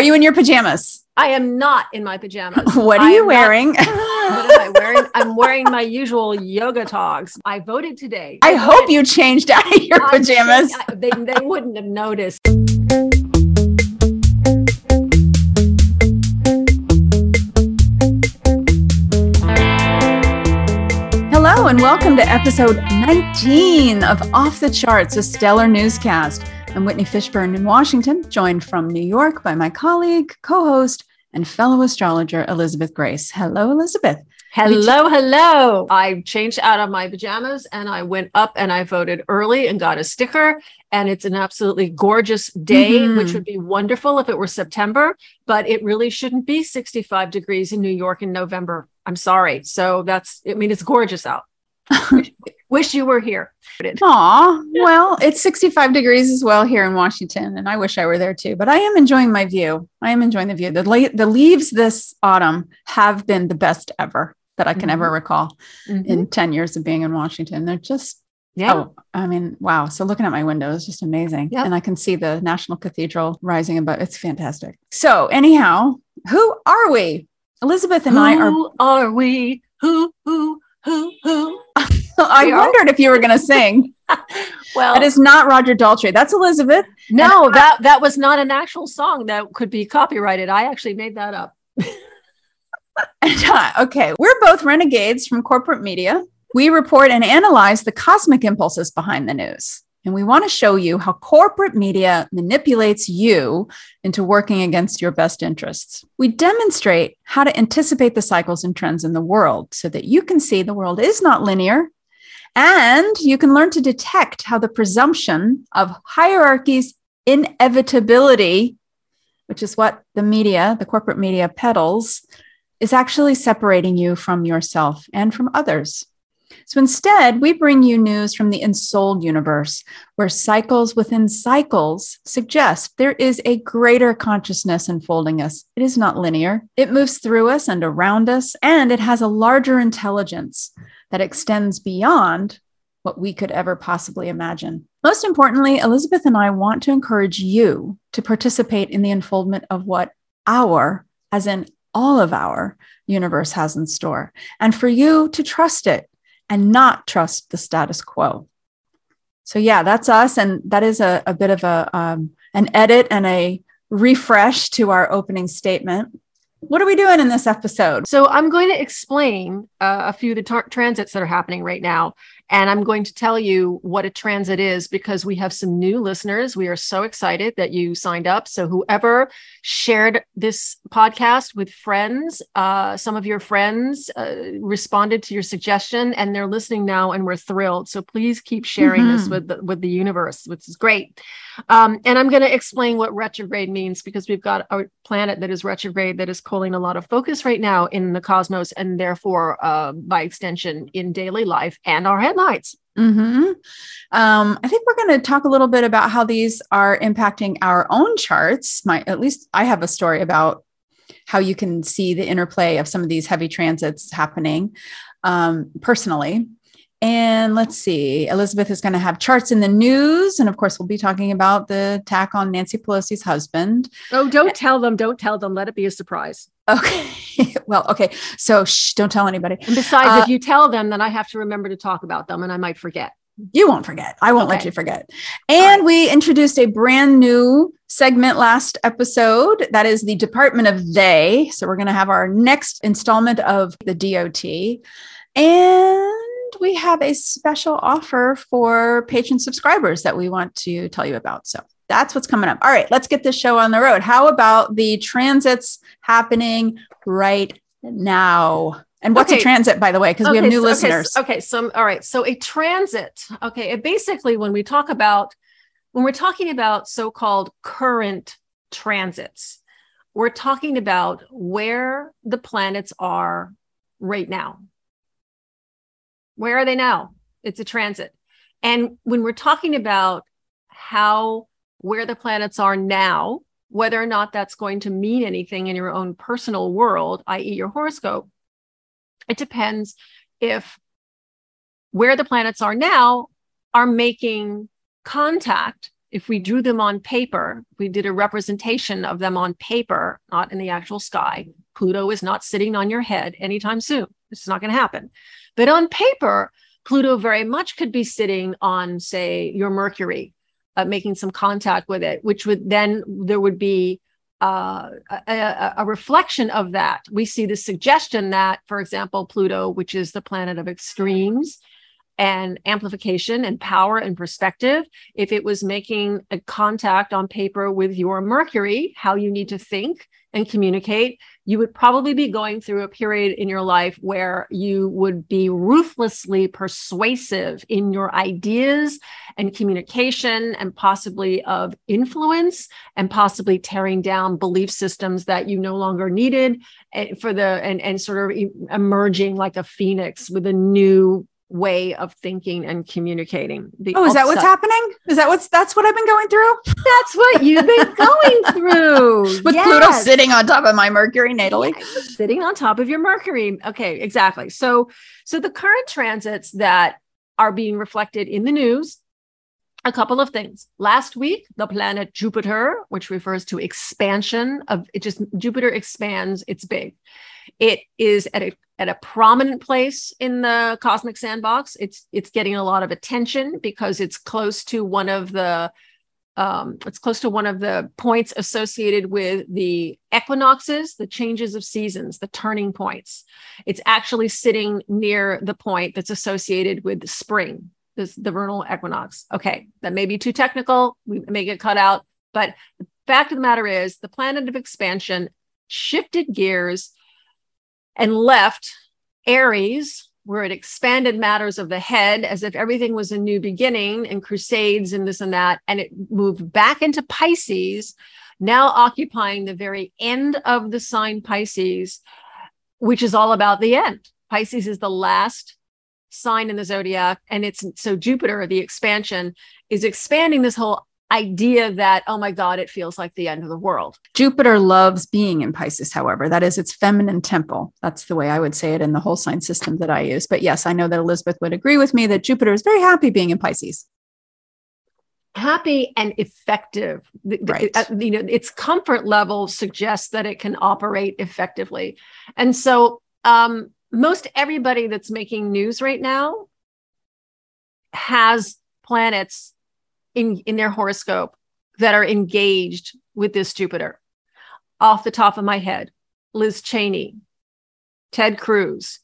Are you in your pajamas? I am not in my pajamas. What are you am not- wearing? what am I wearing? I'm wearing my usual yoga togs. I voted today. I hope voted- you changed out of your pajamas. I- they, they wouldn't have noticed. Hello, and welcome to episode 19 of Off the Charts, a stellar newscast. I'm Whitney Fishburne in Washington, joined from New York by my colleague, co host, and fellow astrologer, Elisabeth Grace. Hello, Elisabeth. Hello, hello. I changed out of my pajamas and I went up and I voted early and got a sticker. And it's an absolutely gorgeous day, Mhm. which would be wonderful if it were September, but it really shouldn't be 65 degrees in New York in November. I'm sorry. So that's, I mean, it's gorgeous out. wish, you were here. Aw, well, it's 65 degrees as well here in Washington, and I wish I were there too. But I am enjoying my view. I am enjoying the view. The, la- the leaves this autumn have been the best ever that I can Mhm. ever recall Mhm. in 10 years of being in Washington. They're just Yeah. Oh, I mean, wow. So looking at my window is just amazing. Yep. And I can see the National Cathedral rising above. It's fantastic. So, anyhow, who are we? Elisabeth and I are. Who are we? Who, who, who, who? I wondered if you were going to sing. Well, that is not Roger Daltrey. That's Elisabeth. no, that, that was not an actual song that could be copyrighted. I actually made that up. Uh, okay. We're both renegades from corporate media. We report and analyze the cosmic impulses behind the news. And we want to show you how corporate media manipulates you into working against your best interests. We demonstrate how to anticipate the cycles and trends in the world so that you can see the world is not linear. And you can learn to detect how the presumption of hierarchies inevitability, which is what the media, the corporate media peddles, is actually separating you from yourself and from others. So instead, we bring you news from the ensouled universe, where cycles within cycles suggest there is a greater consciousness enfolding us. It is not linear, it moves through us and around us, and it has a larger intelligence that extends beyond what we could ever possibly imagine. Most importantly, Elisabeth and I want to encourage you to participate in the unfoldment of what our, as in all of our universe has in store, and for you to trust it and not trust the status quo. So, yeah, that's us. And that is a, a bit of a, um, an edit and a refresh to our opening statement. What are we doing in this episode? So I'm going to explain uh, a few of the tar- transits that are happening right now. And I'm going to tell you what a transit is because we have some new listeners. We are so excited that you signed up. So whoever shared this podcast with friends, uh, some of your friends uh, responded to your suggestion and they're listening now and we're thrilled. So please keep sharing this Mhm. with the, with the universe, which is great. Um, and I'm going to explain what retrograde means because we've got a planet that is retrograde that is calling a lot of focus right now in the cosmos and therefore, uh, by extension, in daily life and our headlines. hmm Um, I think we're going to talk a little bit about how these are impacting our own charts. My, at least I have a story about how you can see the interplay of some of these heavy transits happening um, personally. And let's see, Elisabeth is going to have charts in the news. And of course, we'll be talking about the attack on Nancy Pelosi's husband. Oh, don't tell them. Don't tell them. Let it be a surprise. Okay. well, okay. So shh, don't tell anybody. And besides, Uh, if you tell them, then I have to remember to talk about them and I might forget. You won't forget. I won't let you forget. And we introduced a brand new segment last episode. That is the Department of They. So we're going to have our next installment of the DOT. And have a special offer for patron subscribers that we want to tell you about. So that's what's coming up. All right, let's get this show on the road. How about the transits happening right now? And what's Okay. a transit, by the way? Because we have new so- okay, listeners. so- Okay, so all right. So a transit. Okay, it basically when we talk about when we're talking about so-called current transits, we're talking about where the planets are right now. Where are they now? It's a transit. And when we're talking about how where the planets are now, whether or not that's going to mean anything in your own personal world, i.e., your horoscope, it depends if where the planets are now are making contact if we drew them on paper, we did a representation of them on paper, not in the actual sky, Pluto is not sitting on your head anytime soon. It's not going to happen. But on paper, Pluto very much could be sitting on, say, your Mercury, uh, making some contact with it, which would then there would be uh, a, a, reflection of that. We see the suggestion that, for example, Pluto, which is the planet of extremes, and amplification and power and perspective. If it was making a contact on paper with your Mercury, how you need to think and communicate, you would probably be going through a period in your life where you would be ruthlessly persuasive in your ideas and communication and possibly of influence and possibly tearing down belief systems that you no longer needed eh, for the and, and sort of emerging like a phoenix with a new way of thinking and communicating. The oh, is that what's happening? Is that what's that's what I've been going through? That's what you've been going through. With yes. Pluto sitting on top of my Mercury natally. sitting on top of your Mercury. Okay, exactly. So so the current transits that are being reflected in the news a couple of things. Last week, the planet Jupiter, which refers to expansion of it just Jupiter expands, it's big. It is at a at a prominent place in the cosmic sandbox. It's it's getting a lot of attention because it's close to one of the um, it's close to one of the points associated with the equinoxes, the changes of seasons, the turning points. It's actually sitting near the point that's associated with spring, this, the vernal equinox. Okay, that may be too technical. We may get cut out. But the fact of the matter is, the planet of expansion shifted gears and left Aries, where it expanded matters of the head as if everything was a new beginning and crusades and this and that. And it moved back into Pisces, now occupying the very end of the sign Pisces, which is all about the end. Pisces is the last sign in the zodiac. And it's so Jupiter, the expansion, is expanding this whole idea that, oh my God, it feels like the end of the world. Jupiter loves being in Pisces, however. That is its feminine temple. That's the way I would say it in the whole sign system that I use. But yes, I know that Elisabeth would agree with me that Jupiter is very happy being in Pisces. Happy and effective. Right. Uh, you know, its comfort level suggests that it can operate effectively. And so um, most everybody that's making news right now has planets in, in their horoscope that are engaged with this Jupiter. Off the top of my head, Liz Cheney, Ted Cruz,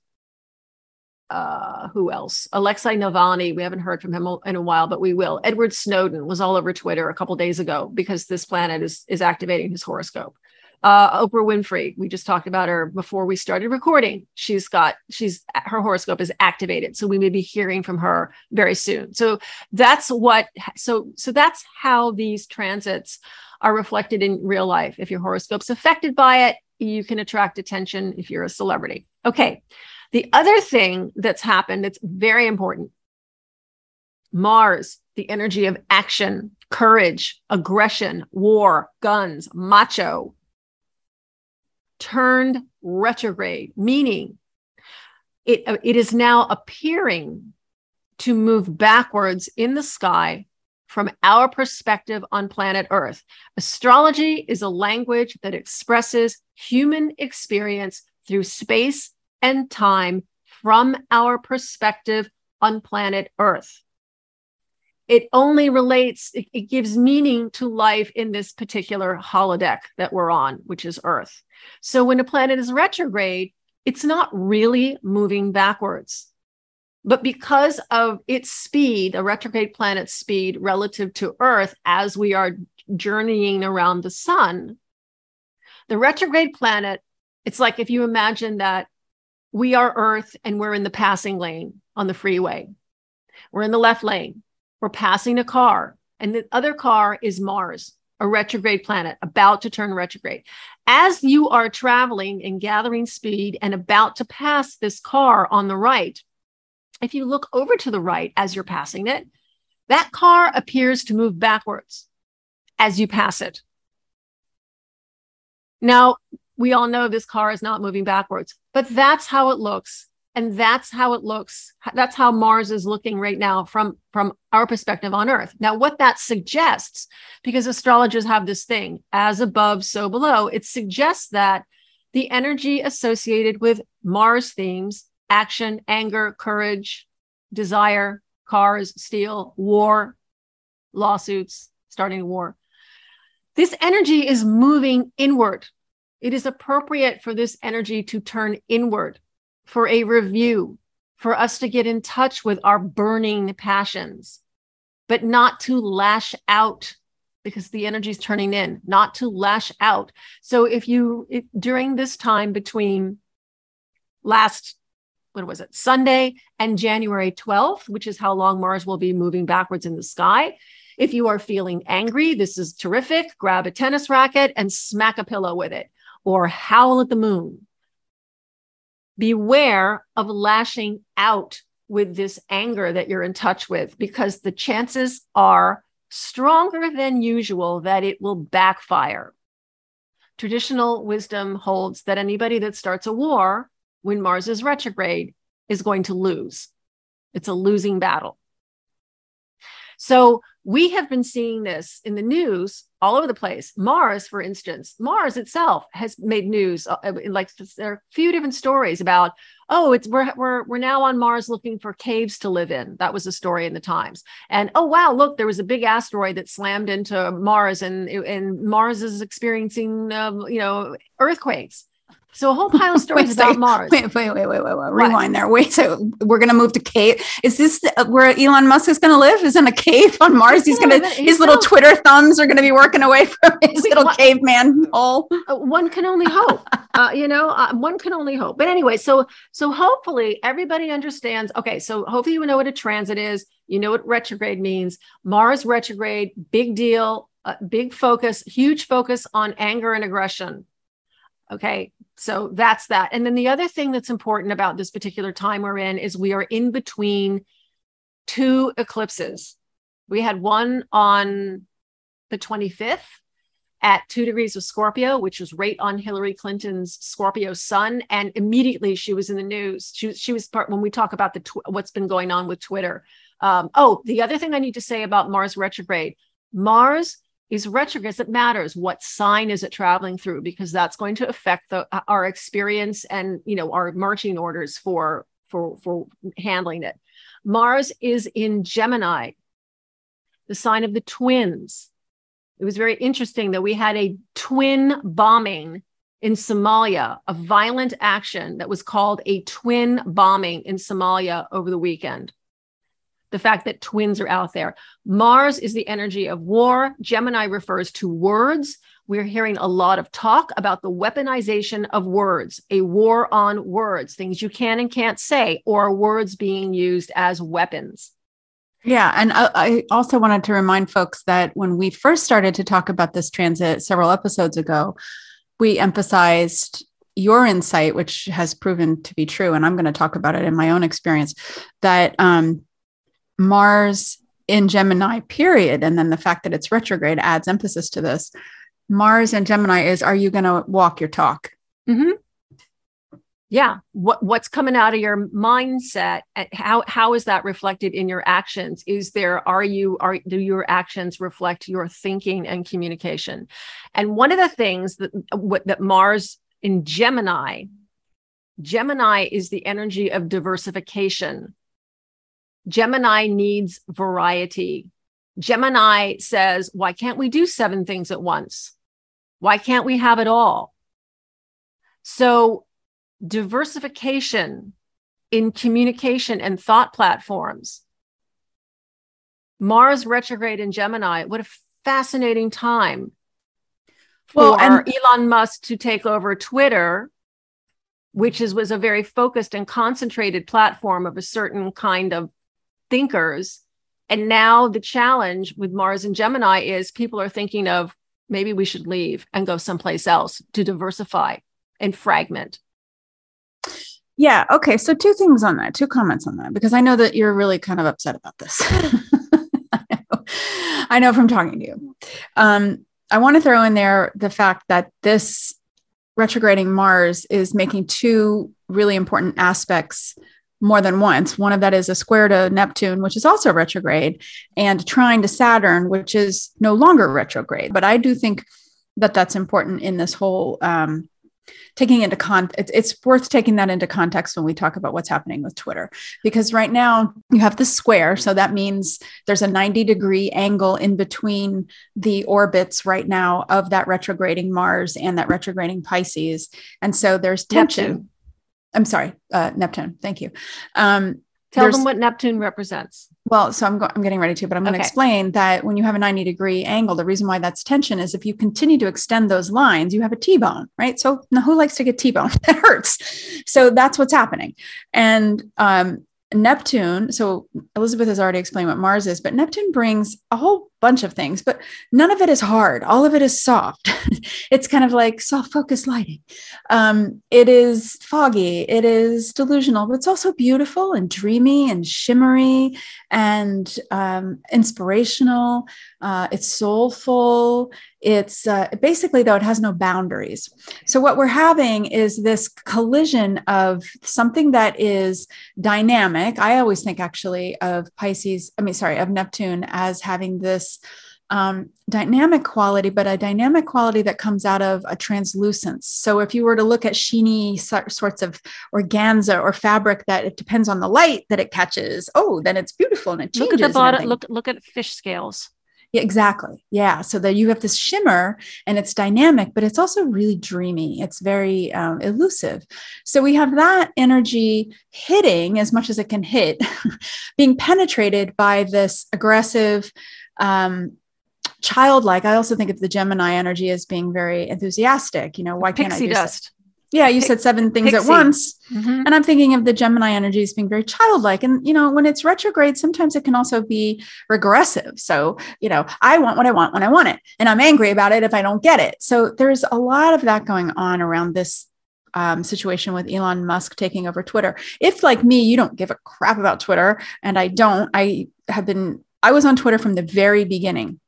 uh, who else? Alexei Navalny. We haven't heard from him in a while, but we will. Edward Snowden was all over Twitter a couple days ago because this planet is is activating his horoscope uh, Oprah Winfrey. We just talked about her before we started recording. She's got she's her horoscope is activated, so we may be hearing from her very soon. So that's what so so that's how these transits are reflected in real life. If your horoscope's affected by it, you can attract attention if you're a celebrity. Okay. The other thing that's happened that's very important Mars, the energy of action, courage, aggression, war, guns, macho, turned retrograde, meaning it, uh, it is now appearing to move backwards in the sky from our perspective on planet Earth. Astrology is a language that expresses human experience through space and time from our perspective on planet Earth it only relates, it, it, gives meaning to life in this particular holodeck that we're on, which is Earth. So when a planet is retrograde, it's not really moving backwards. But because of its speed, a retrograde planet's speed relative to Earth as we are journeying around the sun, the retrograde planet, it's like if you imagine that we are Earth and we're in the passing lane on the freeway. We're in the left lane we're passing a car, and the other car is Mars, a retrograde planet about to turn retrograde. As you are traveling and gathering speed and about to pass this car on the right, if you look over to the right as you're passing it, that car appears to move backwards as you pass it. Now, we all know this car is not moving backwards, but that's how it looks and that's how it looks that's how mars is looking right now from from our perspective on earth. Now what that suggests because astrologers have this thing as above so below it suggests that the energy associated with mars themes action anger courage desire cars steel war lawsuits starting a war this energy is moving inward. It is appropriate for this energy to turn inward for a review, for us to get in touch with our burning passions, but not to lash out because the energy is turning in, not to lash out. So if you, if, during this time between last, what was it, Sunday and January 12th, which is how long Mars will be moving backwards in the sky, if you are feeling angry, this is terrific. Grab a tennis racket and smack a pillow with it or howl at the moon beware of lashing out with this anger that you're in touch with because the chances are stronger than usual that it will backfire. Traditional wisdom holds that anybody that starts a war when Mars is retrograde is going to lose. It's a losing battle. So we have been seeing this in the news all over the place. Mars, for instance, Mars itself has made news. Uh, like there are a few different stories about, oh, it's we're we're we're now on Mars looking for caves to live in. That was a story in the Times. And oh wow, look, there was a big asteroid that slammed into Mars, and and Mars is experiencing, um, you know, earthquakes. So a whole pile of stories about Mars. Wait, wait, wait, wait, wait, wait. Rewind there. Wait, so we're going to move to cave. Is this where Elon Musk is going to live? Is in a cave on Mars? He's, he's going to, his little Twitter thumbs are going to be working away from his little what, caveman hole. Uh, one can only hope, uh, you know, uh, one can only hope. But anyway, so, so hopefully everybody understands. Okay. So hopefully you know what a transit is. You know what retrograde means. Mars retrograde, big deal, uh, big focus, huge focus on anger and aggression. Okay. So that's that. And then the other thing that's important about this particular time we're in is we are in between two eclipses. We had one on the 25th at two degrees of Scorpio, which was right on Hillary Clinton's Scorpio sun. And immediately she was in the news. She, she was part when we talk about the tw- what's been going on with Twitter. Um, oh, the other thing I need to say about Mars retrograde Mars is retrograde it matters what sign is it traveling through because that's going to affect the, uh, our experience and you know our marching orders for for for handling it. Mars is in gemini the sign of the twins. It was very interesting that we had a twin bombing in Somalia, a violent action that was called a twin bombing in Somalia over the weekend the fact that twins are out there. Mars is the energy of war. Gemini refers to words. We're hearing a lot of talk about the weaponization of words, a war on words, things you can and can't say, or words being used as weapons. Yeah. And I, I, also wanted to remind folks that when we first started to talk about this transit several episodes ago, we emphasized your insight, which has proven to be true. And I'm going to talk about it in my own experience that um, Mars in Gemini, period. And then the fact that it's retrograde adds emphasis to this. Mars and Gemini is are you going to walk your talk? Mm-hmm. Yeah. What what's coming out of your mindset? How how is that reflected in your actions? Is there are you are do your actions reflect your thinking and communication? And one of the things that what that Mars in Gemini, Gemini is the energy of diversification Gemini needs variety. Gemini says, why can't we do seven things at once? Why can't we have it all? So, diversification in communication and thought platforms. Mars retrograde in Gemini, what a fascinating time for well, and- Elon Musk to take over Twitter, which is was a very focused and concentrated platform of a certain kind of thinkers. And now the challenge with Mars and Gemini is people are thinking of maybe we should leave and go someplace else to diversify and fragment. Yeah. Okay. So, two things on that, two comments on that, because I know that you're really kind of upset about this. I, know. I know from talking to you. Um, I want to throw in there the fact that this retrograding Mars is making two really important aspects more than once. One of that is a square to Neptune, which is also retrograde, and trine to Saturn, which is no longer retrograde. But I do think that that's important in this whole um, taking into con it's, it's worth taking that into context when we talk about what's happening with twitter because right now you have the square so that means there's a 90 degree angle in between the orbits right now of that retrograding mars and that retrograding pisces and so there's tension neptune. I'm sorry uh, neptune thank you um, Tell them what Neptune represents. Well, so I'm, go- I'm getting ready to, but I'm going to okay. explain that when you have a 90 degree angle, the reason why that's tension is if you continue to extend those lines, you have a T bone, right? So now who likes to get T bone? that hurts. So that's what's happening. And um, Neptune, so Elisabeth has already explained what Mars is, but Neptune brings a whole bunch of things, but none of it is hard. All of it is soft. it's kind of like soft focus lighting. Um, it is foggy. It is delusional, but it's also beautiful and dreamy and shimmery and um, inspirational. Uh, it's soulful. It's uh, basically, though, it has no boundaries. So, what we're having is this collision of something that is dynamic. I always think actually of Pisces, I mean, sorry, of Neptune as having this um, dynamic quality, but a dynamic quality that comes out of a translucence. So if you were to look at sheeny sorts of organza or fabric that it depends on the light that it catches, oh, then it's beautiful and it changes. Look at the bottom. Look look at fish scales. Yeah, exactly. Yeah. So that you have this shimmer and it's dynamic, but it's also really dreamy. It's very um, elusive. So we have that energy hitting as much as it can hit, being penetrated by this aggressive, um, childlike. I also think of the Gemini energy as being very enthusiastic. You know, why can't I do dust? Yeah, you said seven things Pixie. at once. Mm-hmm. And I'm thinking of the Gemini energy as being very childlike. And, you know, when it's retrograde, sometimes it can also be regressive. So, you know, I want what I want when I want it. And I'm angry about it if I don't get it. So there's a lot of that going on around this um, situation with Elon Musk taking over Twitter. If, like me, you don't give a crap about Twitter, and I don't, I have been, I was on Twitter from the very beginning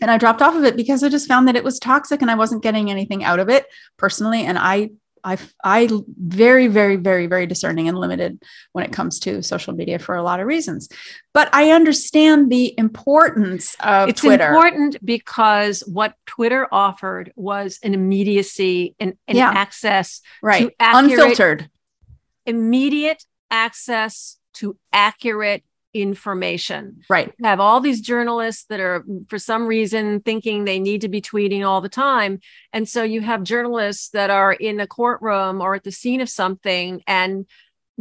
and I dropped off of it because I just found that it was toxic and I wasn't getting anything out of it personally. And I, I, I very, very, very, very discerning and limited when it comes to social media for a lot of reasons. But I understand the importance of Twitter. it's Twitter. important because what Twitter offered was an immediacy and, and yeah. access right. to accurate, unfiltered, immediate access to accurate information. Right. You have all these journalists that are, for some reason, thinking they need to be tweeting all the time. And so you have journalists that are in a courtroom or at the scene of something and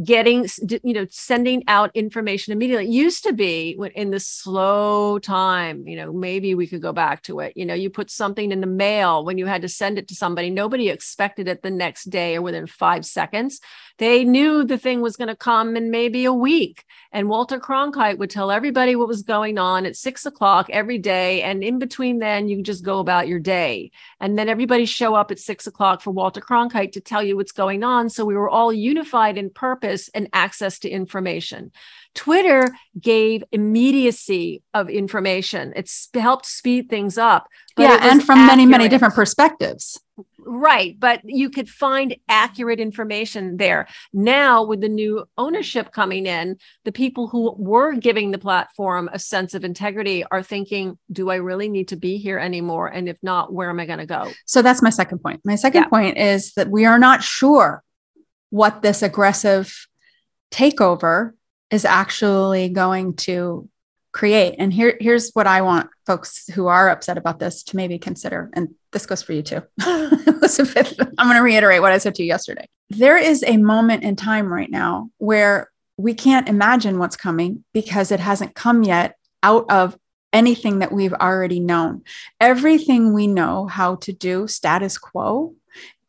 getting you know sending out information immediately it used to be in the slow time you know maybe we could go back to it you know you put something in the mail when you had to send it to somebody nobody expected it the next day or within five seconds they knew the thing was going to come in maybe a week and walter cronkite would tell everybody what was going on at six o'clock every day and in between then you just go about your day and then everybody show up at six o'clock for walter cronkite to tell you what's going on so we were all unified in purpose and access to information. Twitter gave immediacy of information. It's helped speed things up. yeah, and from accurate. many, many different perspectives. Right, but you could find accurate information there. Now, with the new ownership coming in, the people who were giving the platform a sense of integrity are thinking, do I really need to be here anymore? And if not, where am I going to go? So that's my second point. My second yeah. point is that we are not sure what this aggressive takeover is actually going to create. And here, here's what I want folks who are upset about this to maybe consider. And this goes for you too, Elisabeth. I'm going to reiterate what I said to you yesterday. There is a moment in time right now where we can't imagine what's coming because it hasn't come yet out of anything that we've already known. Everything we know how to do status quo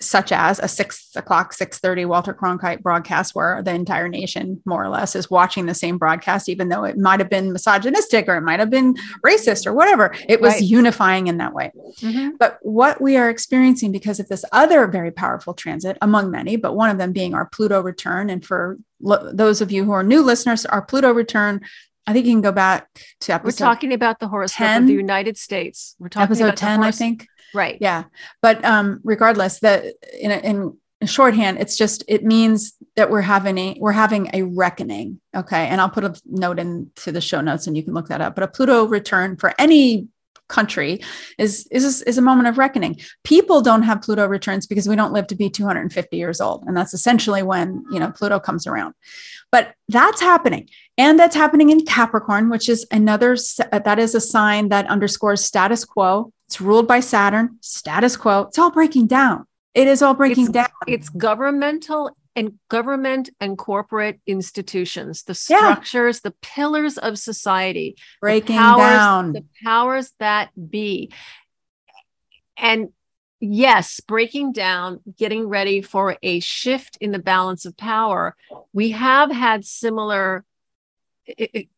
such as a six o'clock, six thirty Walter Cronkite broadcast, where the entire nation, more or less, is watching the same broadcast, even though it might have been misogynistic or it might have been racist or whatever. It was right. unifying in that way. Mm-hmm. But what we are experiencing because of this other very powerful transit, among many, but one of them being our Pluto return, and for lo- those of you who are new listeners, our Pluto return I think you can go back to episode. We're talking about the horoscope 10? of the United States. We're talking episode ten, I think. Right. Yeah. But um, regardless, that in, in shorthand, it's just it means that we're having a we're having a reckoning. Okay. And I'll put a note into the show notes and you can look that up. But a Pluto return for any country is is is a moment of reckoning. People don't have Pluto returns because we don't live to be 250 years old, and that's essentially when you know Pluto comes around. But that's happening, and that's happening in Capricorn, which is another that is a sign that underscores status quo. It's ruled by Saturn, status quo. It's all breaking down. It is all breaking it's, down. It's governmental and government and corporate institutions, the structures, yeah. the pillars of society, breaking the powers, down, the powers that be. And yes, breaking down, getting ready for a shift in the balance of power. We have had similar it, it,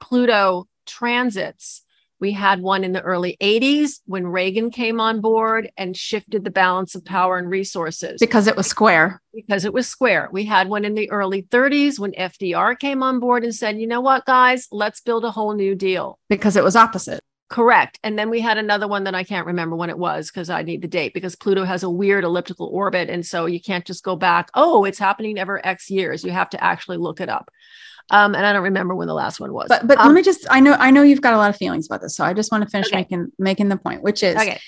Pluto transits we had one in the early 80s when Reagan came on board and shifted the balance of power and resources. Because it was square. Because it was square. We had one in the early 30s when FDR came on board and said, you know what, guys, let's build a whole new deal. Because it was opposite. Correct. And then we had another one that I can't remember when it was because I need the date because Pluto has a weird elliptical orbit. And so you can't just go back, oh, it's happening ever X years. You have to actually look it up. Um, and I don't remember when the last one was. But but um, let me just I know I know you've got a lot of feelings about this. So I just want to finish okay. making making the point, which is okay.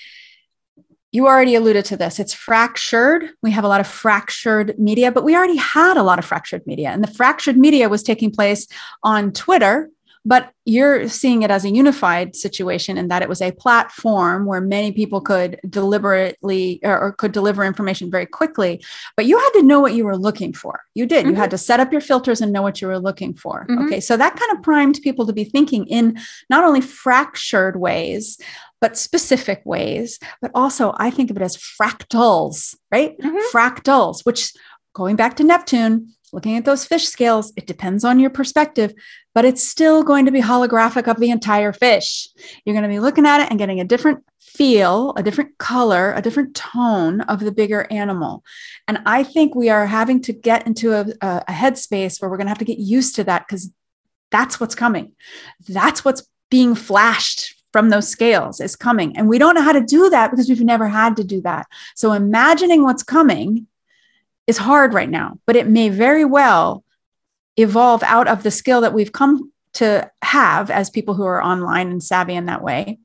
you already alluded to this. It's fractured. We have a lot of fractured media, but we already had a lot of fractured media. And the fractured media was taking place on Twitter but you're seeing it as a unified situation in that it was a platform where many people could deliberately or, or, could deliver information very quickly but you had to know what you were looking for you did mm-hmm. you had mm-hmm. to set up your filters and know what you were looking for mm-hmm. okay so that kind of primed people to be thinking in not only fractured ways but specific ways but also i think of it as fractals right mm-hmm. fractals which going back to neptune looking at those fish scales, it depends on your perspective, but it's still going to be holographic of the entire fish. You're going to be looking at it and getting a different feel, a different color, a different tone of the bigger animal. And I think we are having to get into a, a headspace where we're going to have to get used to that because that's what's coming. That's what's being flashed from those scales is coming. And we don't know how to do that because we've never had to do that. So imagining what's coming is hard right now, but it may very well evolve out of the skill that we've come to have as people who are online and savvy in that way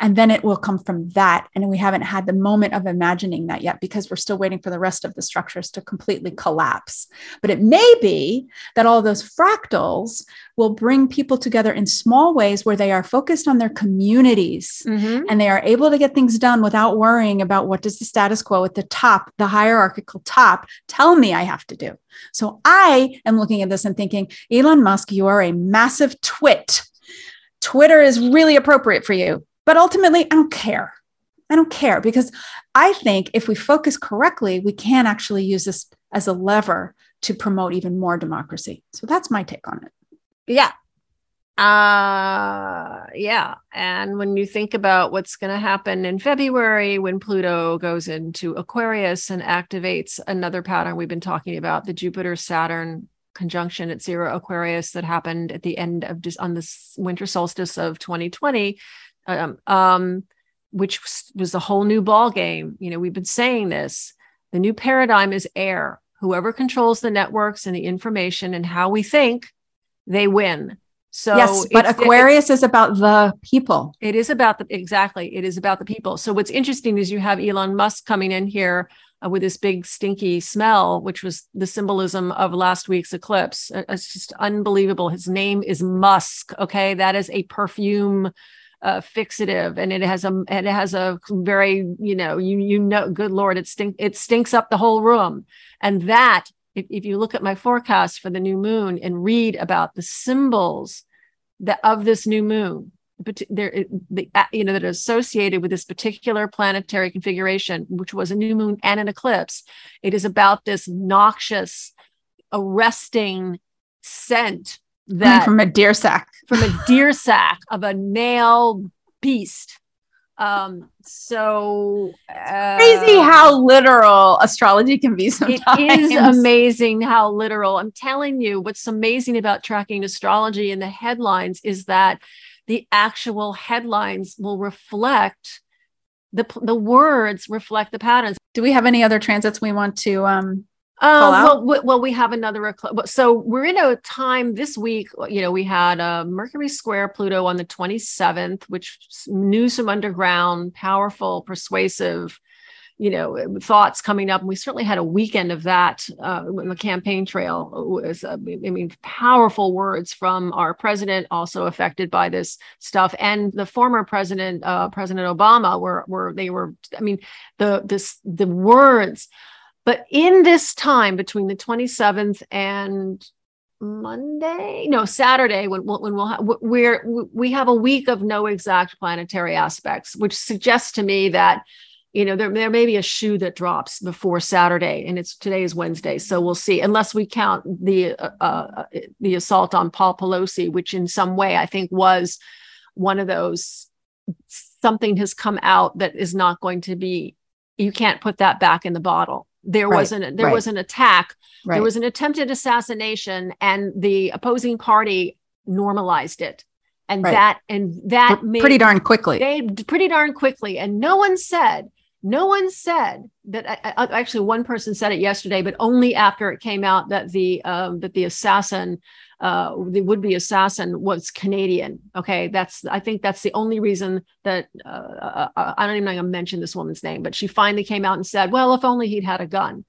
and then it will come from that and we haven't had the moment of imagining that yet because we're still waiting for the rest of the structures to completely collapse but it may be that all those fractals will bring people together in small ways where they are focused on their communities mm-hmm. and they are able to get things done without worrying about what does the status quo at the top the hierarchical top tell me i have to do so i am looking at this and thinking elon musk you are a massive twit Twitter is really appropriate for you. But ultimately, I don't care. I don't care because I think if we focus correctly, we can actually use this as a lever to promote even more democracy. So that's my take on it. Yeah. Uh yeah. And when you think about what's going to happen in February when Pluto goes into Aquarius and activates another pattern we've been talking about, the Jupiter Saturn conjunction at zero Aquarius that happened at the end of just on this winter solstice of 2020 um, um, which was a whole new ball game. You know, we've been saying this. The new paradigm is air. Whoever controls the networks and the information and how we think, they win. So yes, but Aquarius is about the people. It is about the exactly. It is about the people. So what's interesting is you have Elon Musk coming in here uh, with this big stinky smell, which was the symbolism of last week's eclipse. Uh, it's just unbelievable. His name is Musk. Okay, that is a perfume uh, fixative and it has a it has a very you know you you know good lord it stink it stinks up the whole room. And that if, if you look at my forecast for the new moon and read about the symbols that of this new moon but there the you know that are associated with this particular planetary configuration which was a new moon and an eclipse it is about this noxious arresting scent that from a deer sack from a deer sack of a male beast. Um so uh, crazy how literal astrology can be sometimes it is amazing how literal. I'm telling you what's amazing about tracking astrology in the headlines is that the actual headlines will reflect the the words reflect the patterns. Do we have any other transits we want to um uh, well, well, we have another. So we're in a time this week. You know, we had uh, Mercury square Pluto on the 27th, which news from underground, powerful, persuasive, you know, thoughts coming up. And we certainly had a weekend of that uh, in the campaign trail. Was, uh, I mean, powerful words from our president, also affected by this stuff, and the former president, uh, President Obama, were were they were. I mean, the this the words but in this time between the 27th and Monday, no, Saturday, when, when we'll have, we're, we have a week of no exact planetary aspects, which suggests to me that, you know, there, there may be a shoe that drops before Saturday and it's today is Wednesday. So we'll see, unless we count the, uh, uh, the assault on Paul Pelosi, which in some way I think was one of those, something has come out that is not going to be, you can't put that back in the bottle there right, was an there right. was an attack right. there was an attempted assassination and the opposing party normalized it. And that and that P- made, pretty darn quickly. they pretty darn quickly. And no one said no one said that I, I, actually one person said it yesterday but only after it came out that the um, that the assassin uh, the would-be assassin was Canadian. Okay, that's I think that's the only reason that uh, uh, uh I don't even know I'm gonna mention this woman's name, but she finally came out and said, "Well, if only he'd had a gun."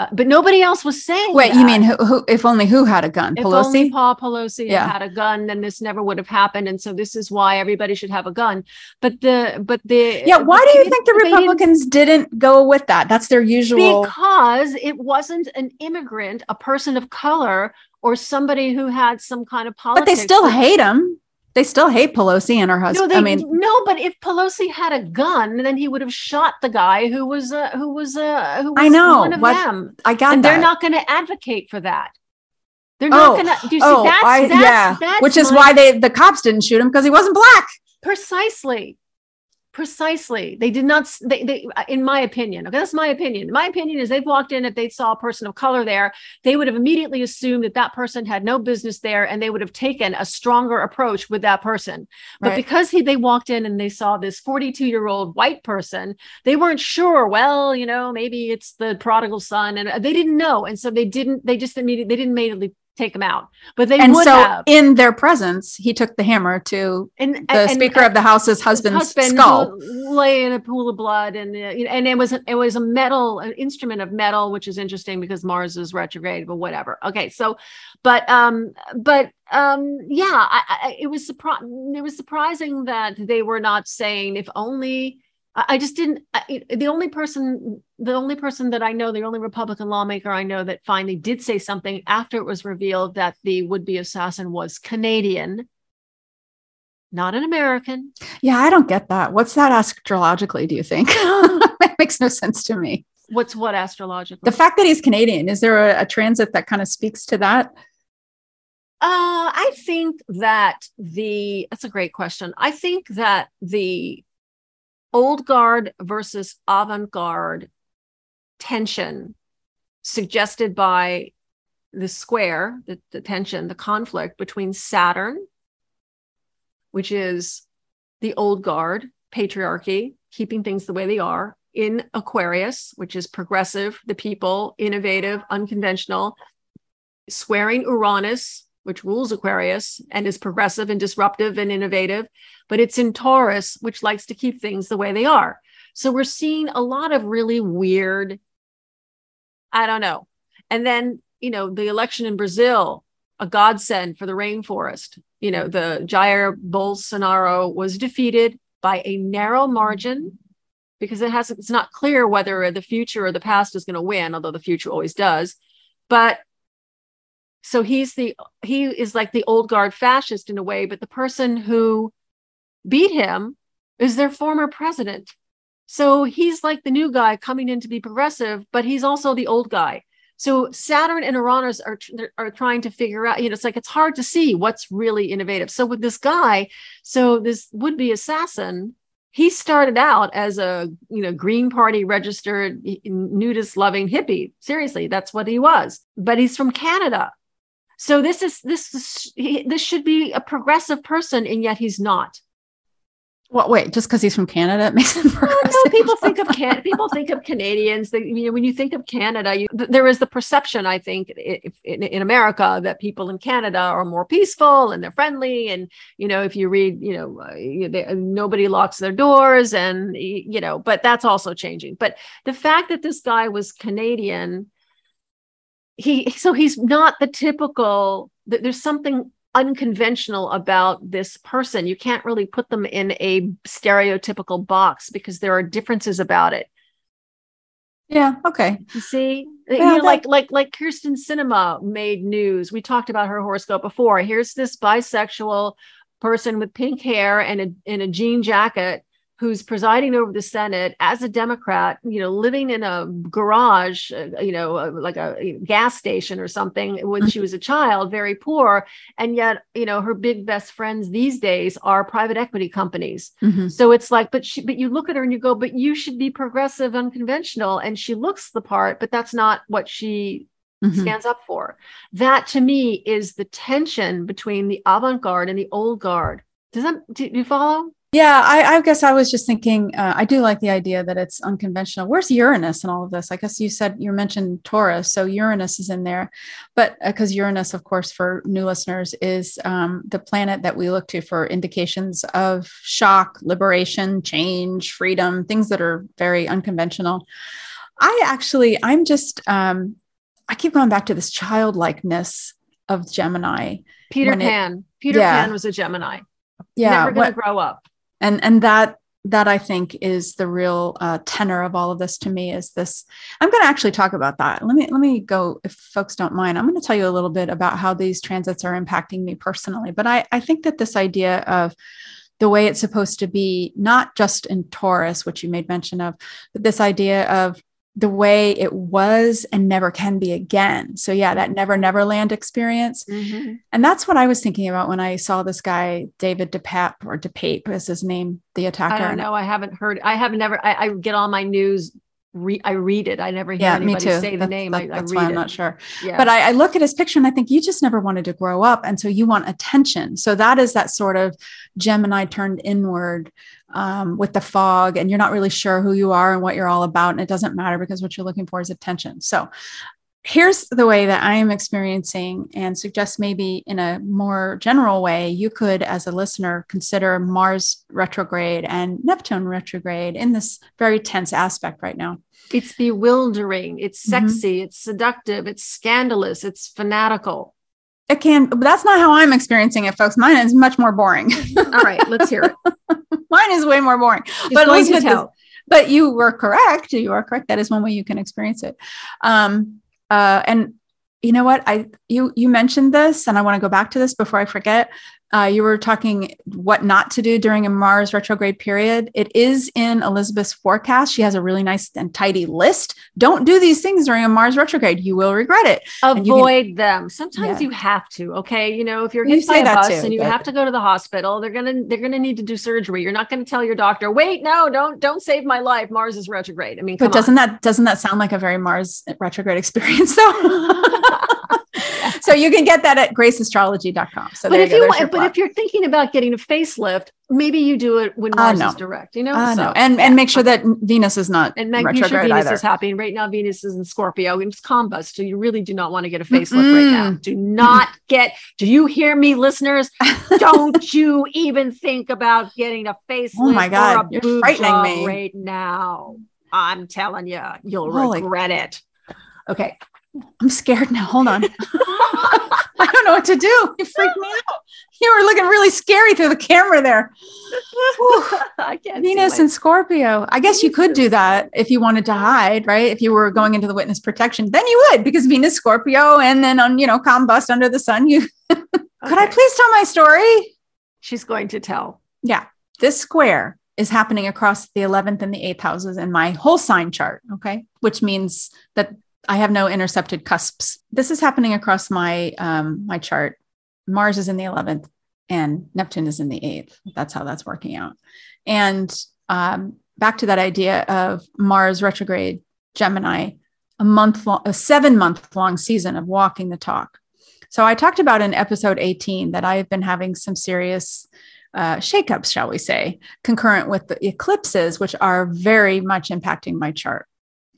Uh, but nobody else was saying. Wait, that. you mean who, who, If only who had a gun? If Pelosi? only Paul Pelosi yeah. had a gun, then this never would have happened. And so this is why everybody should have a gun. But the but the yeah. Why do you think the Republicans didn't, didn't go with that? That's their usual. Because it wasn't an immigrant, a person of color, or somebody who had some kind of politics. But they still hate him. They still hate Pelosi and her husband. No, they, I mean, no, but if Pelosi had a gun, then he would have shot the guy who was uh, who was uh, who was I know one of what, them. I got and that. They're not going to advocate for that. They're not oh, going to. Do you oh, see? That's, I, that's, yeah. That's Which is my, why they the cops didn't shoot him because he wasn't black. Precisely precisely. They did not they, they uh, in my opinion okay that's my opinion. My opinion is they've walked in if they saw a person of color there they would have immediately assumed that that person had no business there and they would have taken a stronger approach with that person. But right. because he, they walked in and they saw this 42 year old white person they weren't sure well you know maybe it's the prodigal son and uh, they didn't know. And so they didn't they just immediately they didn't immediately take them out. But they and would so have. in their presence, he took the hammer to and, the and, Speaker and, of the House's husband's husband skull, lay in a pool of blood, and uh, and it was it was a metal, an instrument of metal, which is interesting because Mars is retrograde, but whatever. Okay, so, but um, but um, yeah, I, I, it was surprised. It was surprising that they were not saying if only I just didn't. I, the only person, the only person that I know, the only Republican lawmaker I know that finally did say something after it was revealed that the would-be assassin was Canadian, not an American. Yeah, I don't get that. What's that astrologically? Do you think that makes no sense to me? What's what astrologically? The fact that he's Canadian. Is there a, a transit that kind of speaks to that? Uh, I think that the that's a great question. I think that the old guard versus avant garde tension suggested by the square, the, the tension, the conflict between Saturn, which is the old guard, patriarchy, keeping things the way they are, in Aquarius, which is progressive, the people, innovative, unconventional, squaring Uranus, which rules Aquarius and is progressive and disruptive and innovative, but it's in Taurus, which likes to keep things the way they are. So we're seeing a lot of really weird, I don't know. And then, you know, the election in Brazil, a godsend for the rainforest. You know, the Jair Bolsonaro was defeated by a narrow margin because it has it's not clear whether the future or the past is going to win, although the future always does. But so he's the he is like the old guard fascist in a way but the person who beat him is their former president. So he's like the new guy coming in to be progressive but he's also the old guy. So saturn and uranus are are trying to figure out you know it's like it's hard to see what's really innovative. So with this guy so this would be assassin he started out as a you know green party registered nudist loving hippie. Seriously that's what he was. But he's from canada so this is this is, this should be a progressive person, and yet he's not. Well, wait, just because he's from Canada, it makes him progressive. no, people think of can people think of Canadians. They, you know, when you think of Canada, you, th- there is the perception, I think, in, in, in, America that people in Canada are more peaceful and they're friendly. And you know, if you read, you know, uh, they, nobody locks their doors, and you know, but that's also changing. But the fact that this guy was Canadian, he so he's not the typical. There's something unconventional about this person. You can't really put them in a stereotypical box because there are differences about it. Yeah. Okay. You see, yeah, you know, that- like like like Kyrsten Sinema made news. We talked about her horoscope before. Here's this bisexual person with pink hair and a in a jean jacket who's presiding over the Senate as a Democrat, you know, living in a garage, uh, you know, uh, like a gas station or something when she was a child, very poor. And yet, you know, her big best friends these days are private equity companies. Mm-hmm. So it's like, but she, but you look at her and you go, but you should be progressive, unconventional. And she looks the part, but that's not what she Mm-hmm. stands up for. That to me is the tension between the avant garde and the old guard. Does that do you follow? Yeah, I, I, guess I was just thinking. Uh, I do like the idea that it's unconventional. Where's Uranus and all of this? I guess you said you mentioned Taurus, so Uranus is in there, but because uh, Uranus, of course, for new listeners, is um, the planet that we look to for indications of shock, liberation, change, freedom, things that are very unconventional. I actually, I'm just, um, I keep going back to this childlikeness of Gemini. Peter Pan. It, Peter yeah. Pan was a Gemini. Yeah, never going to grow up and and that that I think is the real uh, tenor of all of this to me is this. I'm going to actually talk about that. Let me let me go if folks don't mind. I'm going to tell you a little bit about how these transits are impacting me personally. But I I think that this idea of the way it's supposed to be, not just in Taurus, which you made mention of, but this idea of the way it was and never can be again. So yeah, that never never land experience. Mm-hmm. And that's what I was thinking about when I saw this guy, David DePape or DePape is his name, the attacker. I don't know. I haven't heard, I have never, I, I get all my news Re- I read it. I never hear yeah, anybody say the name. That, I, that's I why I'm it. not sure. Yeah. But I, I, look at his picture and I think you just never wanted to grow up. And so you want attention. So that is that sort of Gemini turned inward um, with the fog, and you're not really sure who you are and what you're all about. And it doesn't matter because what you're looking for is attention. So here's the way that I am experiencing and suggest maybe in a more general way, you could, as a listener, consider Mars retrograde and Neptune retrograde in this very tense aspect right now. It's bewildering, it's mm-hmm. sexy, mm-hmm. it's seductive, it's scandalous, it's fanatical. It can, but that's not how I'm experiencing it, folks. Mine is much more boring. All right, let's hear it. Mine is way more boring. She's but going to tell. but you were correct. You are correct. That is one way you can experience it. Um, uh, and you know what? I you you mentioned this, and I want to go back to this before I forget. Uh, you were talking what not to do during a Mars retrograde period. It is in Elisabeth's forecast. She has a really nice and tidy list. Don't do these things during a Mars retrograde. You will regret it. Avoid can, them. Sometimes yeah. you have to. Okay, you know if you're hit you by a bus too, and you have to go to the hospital, they're gonna they're gonna need to do surgery. You're not gonna tell your doctor, wait, no, don't don't save my life. Mars is retrograde. I mean, but doesn't on. that doesn't that sound like a very Mars retrograde experience though? so you can get that at graceastrology.com. So but if you, want, but if you're thinking about getting a facelift, maybe you do it when Mars uh, no. is direct, you know? Uh, so, no. and, yeah. and make sure that Venus is not and make, make sure Venus either. is happening. Right now, Venus is in Scorpio and it's combust. So you really do not want to get a facelift mm right now. Do not get, do you hear me, listeners? Don't you even think about getting a facelift oh my God, you're frightening me right now. I'm telling you, you'll Holy. regret it. Okay. I'm scared now. Hold on. I don't know what to do. You freaked me out. You were looking really scary through the camera there. I can't Venus and Scorpio. I guess you could do that if you wanted to hide, right? If you were going into the witness protection, then you would because Venus, Scorpio, and then on, you know, combust under the sun. You could okay. I please tell my story? She's going to tell. Yeah. This square is happening across the 11th and the 8th houses in my whole sign chart. Okay. Which means that I have no intercepted cusps. This is happening across my um, my chart. Mars is in the 11th and Neptune is in the 8th. That's how that's working out. And um, back to that idea of Mars retrograde Gemini, a month long, a seven month long season of walking the talk. So I talked about in episode 18 that I've been having some serious uh, shakeups, shall we say, concurrent with the eclipses, which are very much impacting my chart.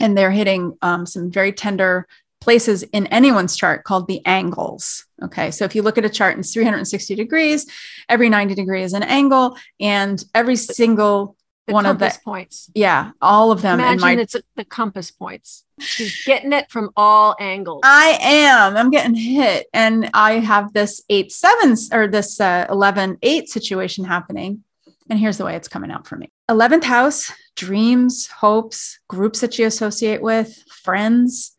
And they're hitting um, some very tender places in anyone's chart called the angles. Okay. So if you look at a chart and it's 360 degrees, every 90 degree is an angle, and every single the one of the points. Yeah, all of them. Imagine my, it's the compass points. She's getting it from all angles. I am. I'm getting hit, and I have this eight seven or this uh, 11 eight situation happening. And here's the way it's coming out for me 11th house, dreams, hopes, groups that you associate with, friends,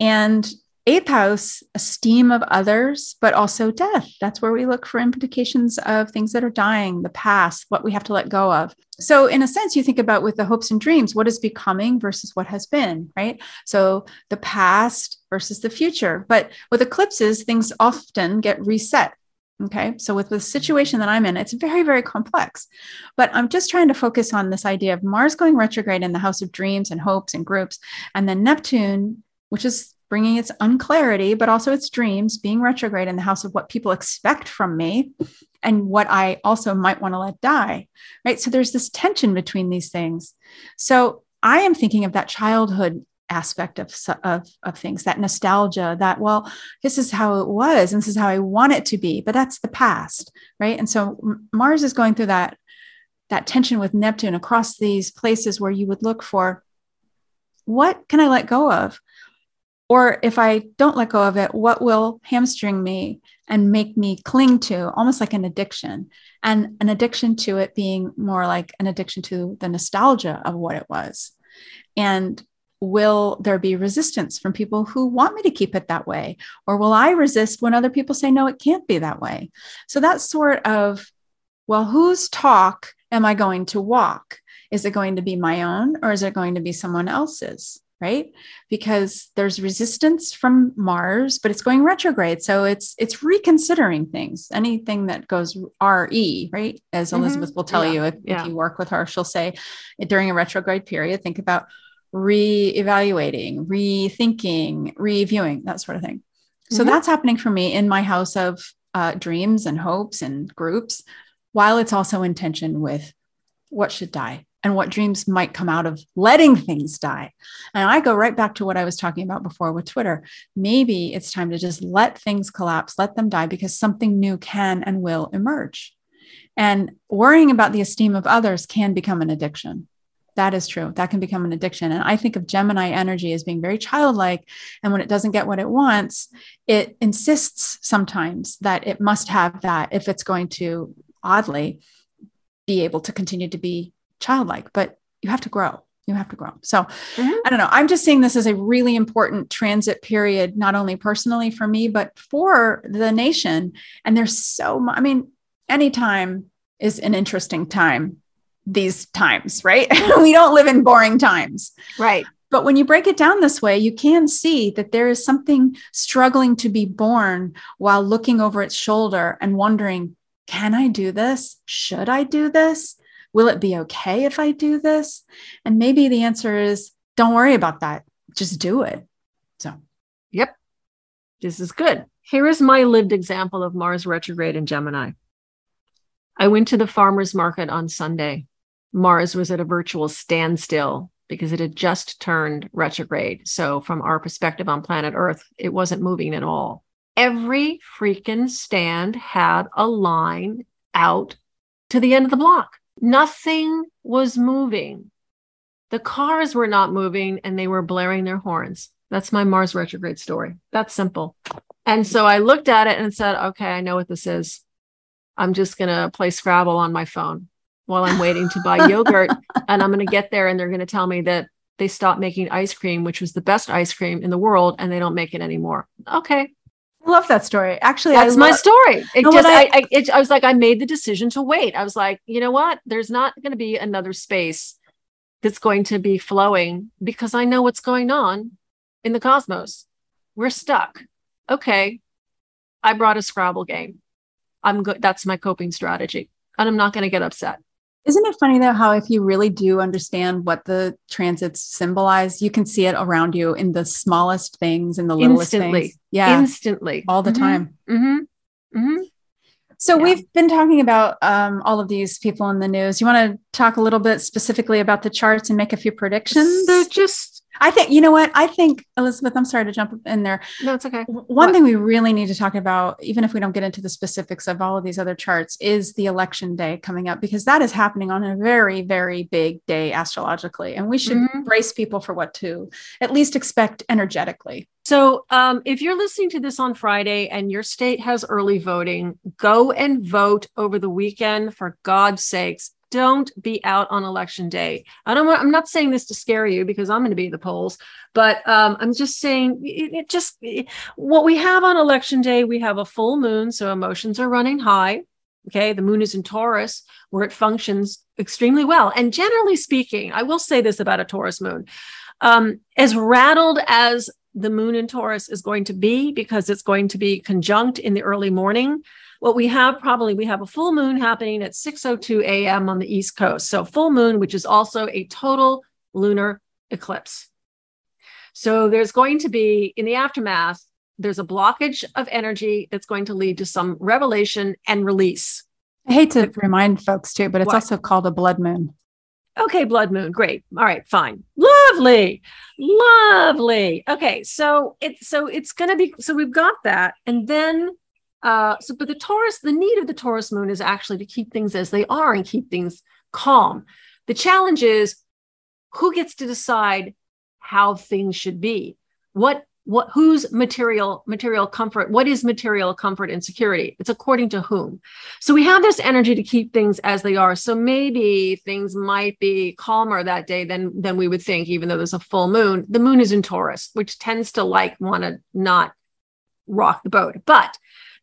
and eighth house, esteem of others, but also death. That's where we look for implications of things that are dying, the past, what we have to let go of. So, in a sense, you think about with the hopes and dreams, what is becoming versus what has been, right? So, the past versus the future. But with eclipses, things often get reset. Okay. So, with the mm-hmm. situation that I'm in, it's very, very complex. But I'm just trying to focus on this idea of Mars going retrograde in the house of dreams and hopes and groups, and then Neptune, which is bringing its unclarity, but also its dreams, being retrograde in the house of what people expect from me and what I also might want to let die. Right. So there's this tension between these things. So I am thinking of that childhood aspect of, of, of things, that nostalgia, that, well, this is how it was and this is how I want it to be, but that's the past. Right. And so Mars is going through that that tension with Neptune across these places where you would look for what can I let go of? Or if I don't let go of it, what will hamstring me and make me cling to almost like an addiction? And an addiction to it being more like an addiction to the nostalgia of what it was. And will there be resistance from people who want me to keep it that way? Or will I resist when other people say, no, it can't be that way? So that's sort of, well, whose talk am I going to walk? Is it going to be my own or is it going to be someone else's? right because there's resistance from mars but it's going retrograde so it's it's reconsidering things anything that goes re right as mm-hmm. elisabeth will tell yeah. you if, yeah. if you work with her she'll say during a retrograde period think about re-evaluating rethinking reviewing that sort of thing so mm-hmm. that's happening for me in my house of uh, dreams and hopes and groups while it's also in tension with what should die and what dreams might come out of letting things die. And I go right back to what I was talking about before with Twitter. Maybe it's time to just let things collapse, let them die because something new can and will emerge. And worrying about the esteem of others can become an addiction. That is true. That can become an addiction. And I think of Gemini energy as being very childlike. And when it doesn't get what it wants, it insists sometimes that it must have that if it's going to, oddly, be able to continue to be childlike, but you have to grow. You have to grow. So mm-hmm. I don't know. I'm just seeing this as a really important transit period, not only personally for me, but for the nation. And there's so much, I mean, anytime is an interesting time these times, right? we don't live in boring times. Right. But when you break it down this way, you can see that there is something struggling to be born while looking over its shoulder and wondering, can I do this? Should I do this? Will it be okay if I do this? And maybe the answer is don't worry about that. Just do it. So, yep. This is good. Here is my lived example of Mars retrograde in Gemini. I went to the farmer's market on Sunday. Mars was at a virtual standstill because it had just turned retrograde. So, from our perspective on planet Earth, it wasn't moving at all. Every freaking stand had a line out to the end of the block. Nothing was moving. The cars were not moving and they were blaring their horns. That's my Mars retrograde story. That's simple. And so I looked at it and said, okay, I know what this is. I'm just going to play Scrabble on my phone while I'm waiting to buy yogurt. And I'm going to get there and they're going to tell me that they stopped making ice cream, which was the best ice cream in the world, and they don't make it anymore. Okay, I love that story. Actually, that's I my story. It no, just, I, I, it, I was like, I made the decision to wait. I was like, you know what? There's not going to be another space that's going to be flowing because I know what's going on in the cosmos. We're stuck. Okay. I brought a Scrabble game. I'm good. That's my coping strategy. And I'm not going to get upset. Isn't it funny though how if you really do understand what the transits symbolize, you can see it around you in the smallest things, in the littlest Instantly. things. Yeah. Instantly. All the mm-hmm. time. Mm-hmm. Mm-hmm. So Yeah. we've been talking about um, all of these people in the news. You want to talk a little bit specifically about the charts and make a few predictions? So just I think you know what I think, Elisabeth. I'm sorry to jump in there. no, it's okay. One What? thing we really need to talk about, even if we don't get into the specifics of all of these other charts, is the election day coming up because that is happening on a very, very big day astrologically, and we should Mhm. brace people for what to at least expect energetically. So, um, if you're listening to this on Friday and your state has early voting, go and vote over the weekend for God's sakes. Don't be out on election day. I don't. I'm not saying this to scare you because I'm going to be at the polls, but um, I'm just saying it, it just it- what we have on election day. We have a full moon, so emotions are running high. Okay, the moon is in Taurus, where it functions extremely well. And generally speaking, I will say this about a Taurus moon: um, as rattled as the moon in Taurus is going to be because it's going to be conjunct in the early morning. What we have probably we have a full moon happening at 6:02 a.m. on the East Coast. So full moon, which is also a total lunar eclipse. So there's going to be in the aftermath there's a blockage of energy that's going to lead to some revelation and release. I hate to remind folks too, but it's What? also called a blood moon. Okay, blood moon. Great. All right, fine. Lovely. Lovely. Okay, so it's so it's gonna be so we've got that. And then uh so but the Taurus, the need of the Taurus moon is actually to keep things as they are and keep things calm. The challenge is who gets to decide how things should be? What what whose material material comfort what is material comfort and security it's according to whom so we have this energy to keep things as they are. So maybe things might be calmer that day than than we would think, even though there's a full moon. The moon is in Taurus, which tends to like want to not rock the boat. But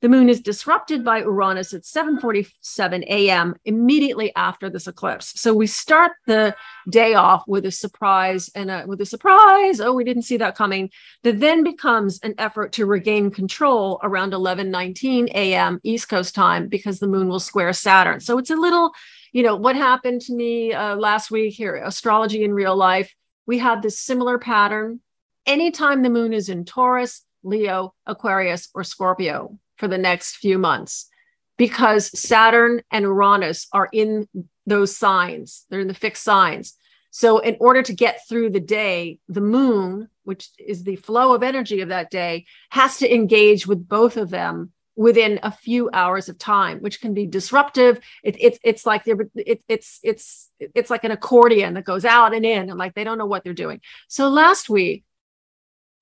the moon is disrupted by Uranus at 7:47 a.m. immediately after this eclipse. So we start the day off with a surprise and a, with a surprise. Oh, we didn't see that coming. That then becomes an effort to regain control around 11:19 a.m. East Coast time because the moon will square Saturn. So it's a little, you know, what happened to me uh, last week here, astrology in real life. We have this similar pattern. Anytime the moon is in Taurus, Leo, Aquarius, or Scorpio for the next few months, because Saturn and Uranus are in those signs, they're in the fixed signs. So, in order to get through the day, the moon, which is the flow of energy of that day, has to engage with both of them within a few hours of time, which can be disruptive. It, it's it's like they're it, it's it's it's like an accordion that goes out and in, and like they don't know what they're doing. So last week,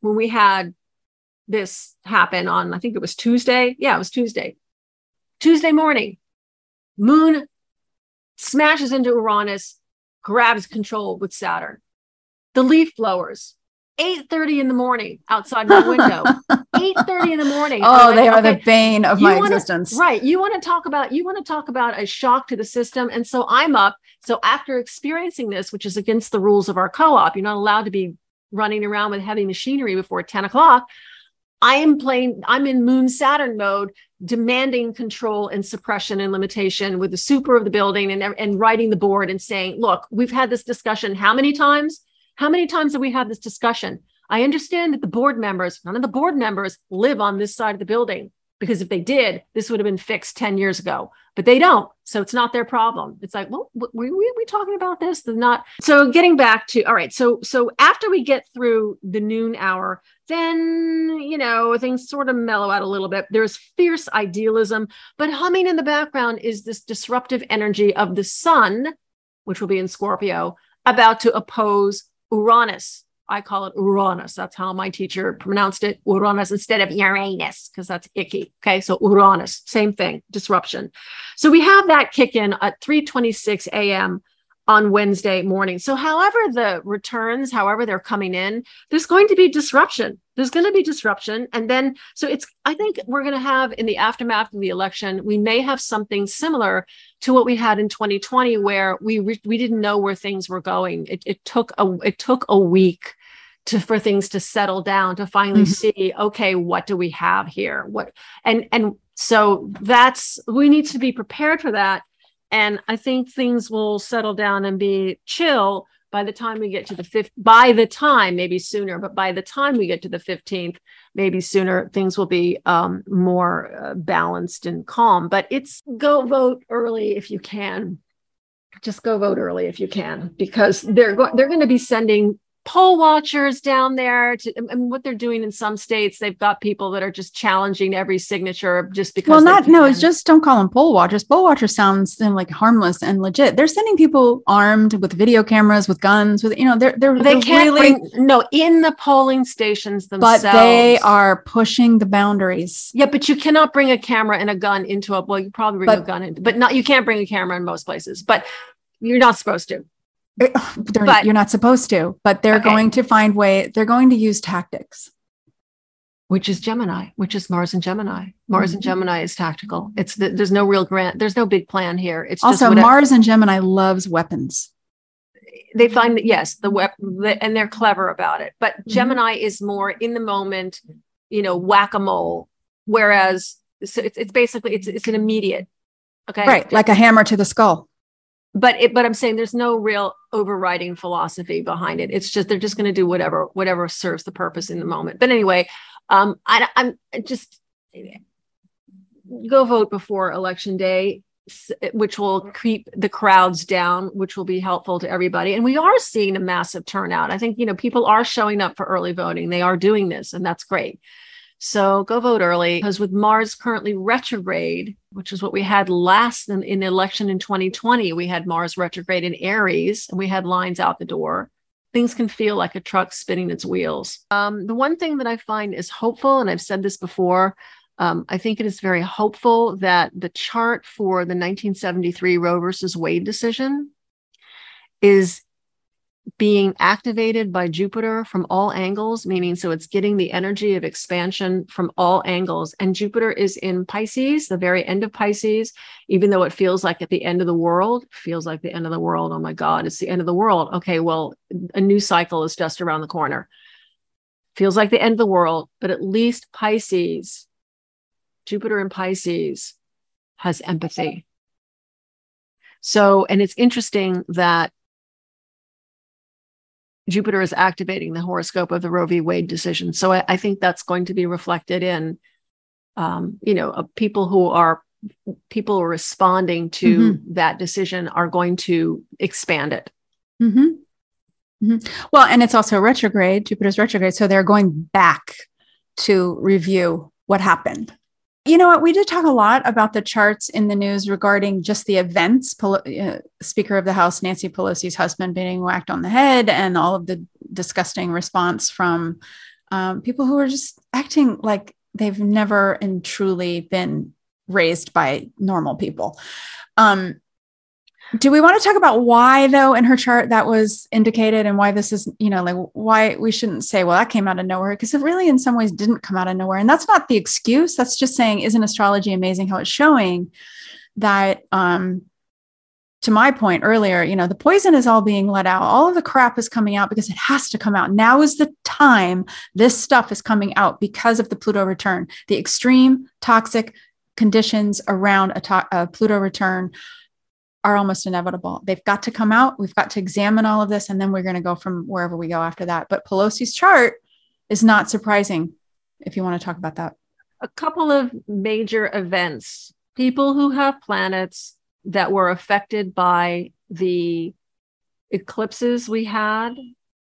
when we had this happen on, I think it was Tuesday. Yeah, it was Tuesday. Tuesday morning, Moon smashes into Uranus, grabs control with Saturn. The leaf blowers, 8:30 in the morning outside my window. 8:30 in the morning. Oh, I'm they are okay, the bane of my wanna- existence. Right. You want to talk about you want to talk about a shock to the system. And so I'm up. So after experiencing this, which is against the rules of our co-op, you're not allowed to be running around with heavy machinery before 10 o'clock. I am playing, I'm in Moon Saturn mode, demanding control and suppression and limitation with the super of the building and, and writing the board and saying, look, we've had this discussion how many times? How many times have we had this discussion? I understand that the board members, none of the board members live on this side of the building because if they did, this would have been fixed 10 years ago, but they don't. So it's not their problem. It's like, well, were we, we talking about this? They're not. So getting back to, all right. So, so after we get through the noon hour, then, you know, things sort of mellow out a little bit. There's fierce idealism, but humming in the background is this disruptive energy of the sun, which will be in Scorpio, about to oppose Uranus. I call it Uranus. That's how my teacher pronounced it, Uranus instead of Uranus, because that's icky. Okay, so Uranus, same thing, disruption. So we have that kick in at 3:26 a.m. on Wednesday morning. So however the returns, however they're coming in, there's going to be disruption. There's going to be disruption, and then so it's. I think we're going to have in the aftermath of the election, we may have something similar to what we had in 2020, where we re- we didn't know where things were going. It, it took a it took a week to for things to settle down to finally Mhm. see okay what do we have here what and and so that's we need to be prepared for that and i think things will settle down and be chill by the time we get to the fifth, by the time, maybe sooner, but by the time we get to the 15th, maybe sooner, things will be um, more uh, balanced and calm. But it's go vote early if you can. Just go vote early if you can, because they're go- they're going to be sending poll watchers down there to and what they're doing in some states they've got people that are just challenging every signature just because well not no it's just don't call them poll watchers. Poll watchers sounds like harmless and legit. They're sending people armed with video cameras with guns with you know they're they're they they're can't really bring, no in the polling stations themselves but they are pushing the boundaries. Yeah but you cannot bring a camera and a gun into a well you probably bring but, a gun in but not you can't bring a camera in most places but you're not supposed to but, you're not supposed to, but they're okay. going to find way. They're going to use tactics, which is Gemini, which is Mars and Gemini. Mars mm-hmm. and Gemini is tactical. It's the, there's no real grant. There's no big plan here. It's also Mars and Gemini loves weapons. They find that yes, the weapon, and they're clever about it. But mm-hmm. Gemini is more in the moment, you know, whack a mole. Whereas so it's, it's basically it's it's an immediate, okay, right, like a hammer to the skull but it, but I'm saying there's no real overriding philosophy behind it. It's just they're just going to do whatever whatever serves the purpose in the moment. But anyway, um, I, I'm just go vote before election day, which will keep the crowds down, which will be helpful to everybody. And we are seeing a massive turnout. I think you know people are showing up for early voting. They are doing this, and that's great. So go vote early because with Mars currently retrograde, which is what we had last in, in the election in 2020, we had Mars retrograde in Aries and we had lines out the door. Things can feel like a truck spinning its wheels. Um, the one thing that I find is hopeful, and I've said this before, um, I think it is very hopeful that the chart for the 1973 Roe versus Wade decision is being activated by Jupiter from all angles, meaning so it's getting the energy of expansion from all angles. And Jupiter is in Pisces, the very end of Pisces, even though it feels like at the end of the world, feels like the end of the world. Oh my God, it's the end of the world. Okay, well, a new cycle is just around the corner. Feels like the end of the world, but at least Pisces, Jupiter in Pisces has empathy. So, and it's interesting that Jupiter is activating the horoscope of the Roe v. Wade decision. So I, I think that's going to be reflected in, um, you know, uh, people who are people who are responding to mm-hmm. that decision are going to expand it. Mm-hmm. Mm-hmm. Well, and it's also retrograde. Jupiter's retrograde, so they're going back to review what happened. You know what? We did talk a lot about the charts in the news regarding just the events. Pol- uh, Speaker of the House Nancy Pelosi's husband being whacked on the head, and all of the disgusting response from um, people who are just acting like they've never and truly been raised by normal people. Um, do we want to talk about why though in her chart that was indicated and why this is you know like why we shouldn't say well that came out of nowhere because it really in some ways didn't come out of nowhere. And that's not the excuse. That's just saying isn't astrology amazing how it's showing that um to my point earlier you know the poison is all being let out. All of the crap is coming out because it has to come out. Now is the time this stuff is coming out because of the pluto return. The extreme toxic conditions around a, to- a pluto return are almost inevitable. They've got to come out. We've got to examine all of this, and then we're going to go from wherever we go after that. But Pelosi's chart is not surprising if you want to talk about that. A couple of major events, people who have planets that were affected by the eclipses we had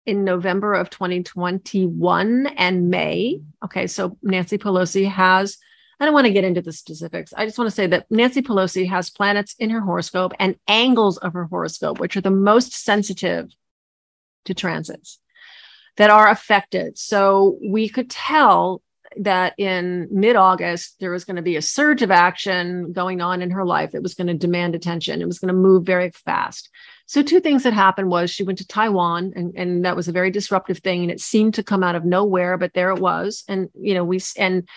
in November of 2021 and May. Okay, so Nancy Pelosi has I don't want to get into the specifics. I just want to say that Nancy Pelosi has planets in her horoscope and angles of her horoscope, which are the most sensitive to transits that are affected. So we could tell that in mid August, there was going to be a surge of action going on in her life that was going to demand attention. It was going to move very fast. So, two things that happened was she went to Taiwan, and, and that was a very disruptive thing. And it seemed to come out of nowhere, but there it was. And, you know, we, and,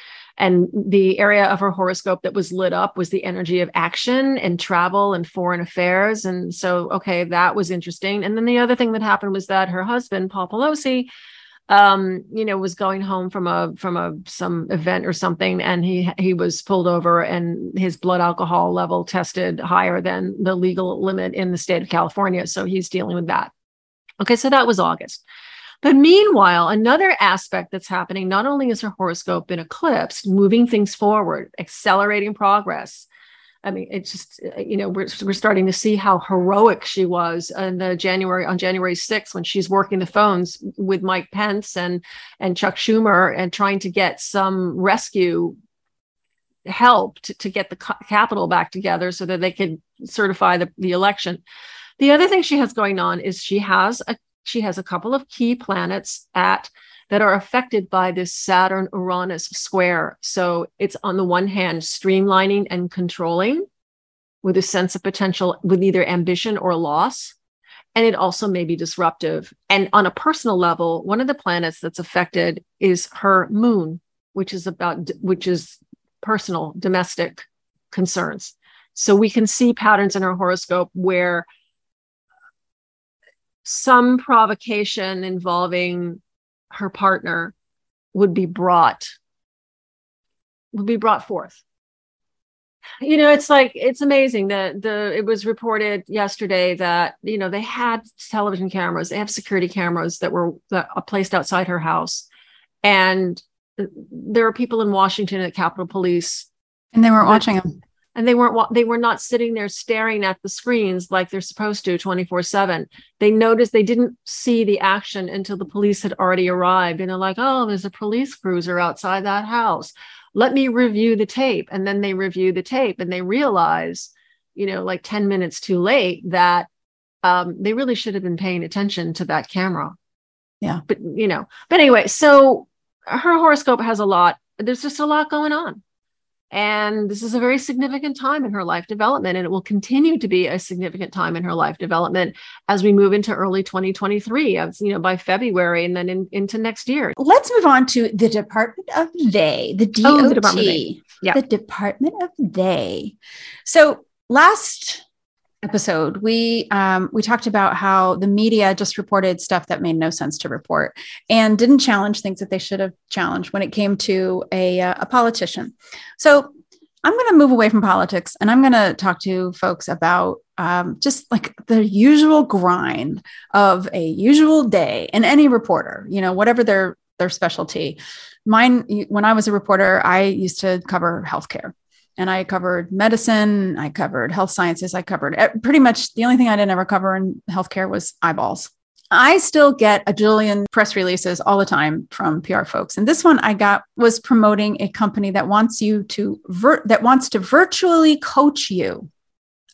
and the area of her horoscope that was lit up was the energy of action and travel and foreign affairs. And so, okay, that was interesting. And then the other thing that happened was that her husband, Paul Pelosi, um, you know, was going home from a from a some event or something, and he he was pulled over, and his blood alcohol level tested higher than the legal limit in the state of California. So he's dealing with that. Okay, so that was August. But meanwhile, another aspect that's happening not only is her horoscope in eclipse, moving things forward, accelerating progress. I mean, it's just eh, you know we're we're starting to see how heroic she was on the January on January 6th when she's working the phones with Mike Pence and and Chuck Schumer and trying to get some rescue help to, to get the Capitol back together so that they could certify the, the election. The other thing she has going on is she has a she has a couple of key planets at that are affected by this Saturn Uranus square. So it's on the one hand streamlining and controlling with a sense of potential with either ambition or loss. And it also may be disruptive. And on a personal level, one of the planets that's affected is her moon, which is about, which is personal, domestic concerns. So we can see patterns in her horoscope where some provocation involving her partner would be brought would be brought forth. You know it's like it's amazing that the it was reported yesterday that you know they had television cameras they have security cameras that were that are placed outside her house. And there are people in washington at capitol police. And they weren't watching them and they weren't they were not sitting there staring at the screens like they're supposed to 24 7 they noticed they didn't see the action until the police had already arrived. And they're like oh there's a police cruiser outside that house. Let me review the tape. And then they review the tape and they realize you know like 10 minutes too late that um, they really should have been paying attention to that camera. Yeah. But you know but anyway so her horoscope has a lot there's just a lot going on and this is a very significant time in her life development, and it will continue to be a significant time in her life development as we move into early 2023, as you know, by February and then in, into next year. Let's move on to the Department of They, the DOT. Oh, the Department of They. Yeah. The Department of They. So last episode we um, we talked about how the media just reported stuff that made no sense to report and didn't challenge things that they should have challenged when it came to a, uh, a politician. So i'm going to move away from politics and i'm going to talk to folks about um, just like the usual grind of a usual day in any reporter you know whatever their their specialty. Mine when i was a reporter i used to cover healthcare and I covered medicine, I covered health sciences, I covered pretty much the only thing I didn't ever cover in healthcare was eyeballs. I still get a jillion press releases all the time from PR folks. And this one I got was promoting a company that wants you to that wants to virtually coach you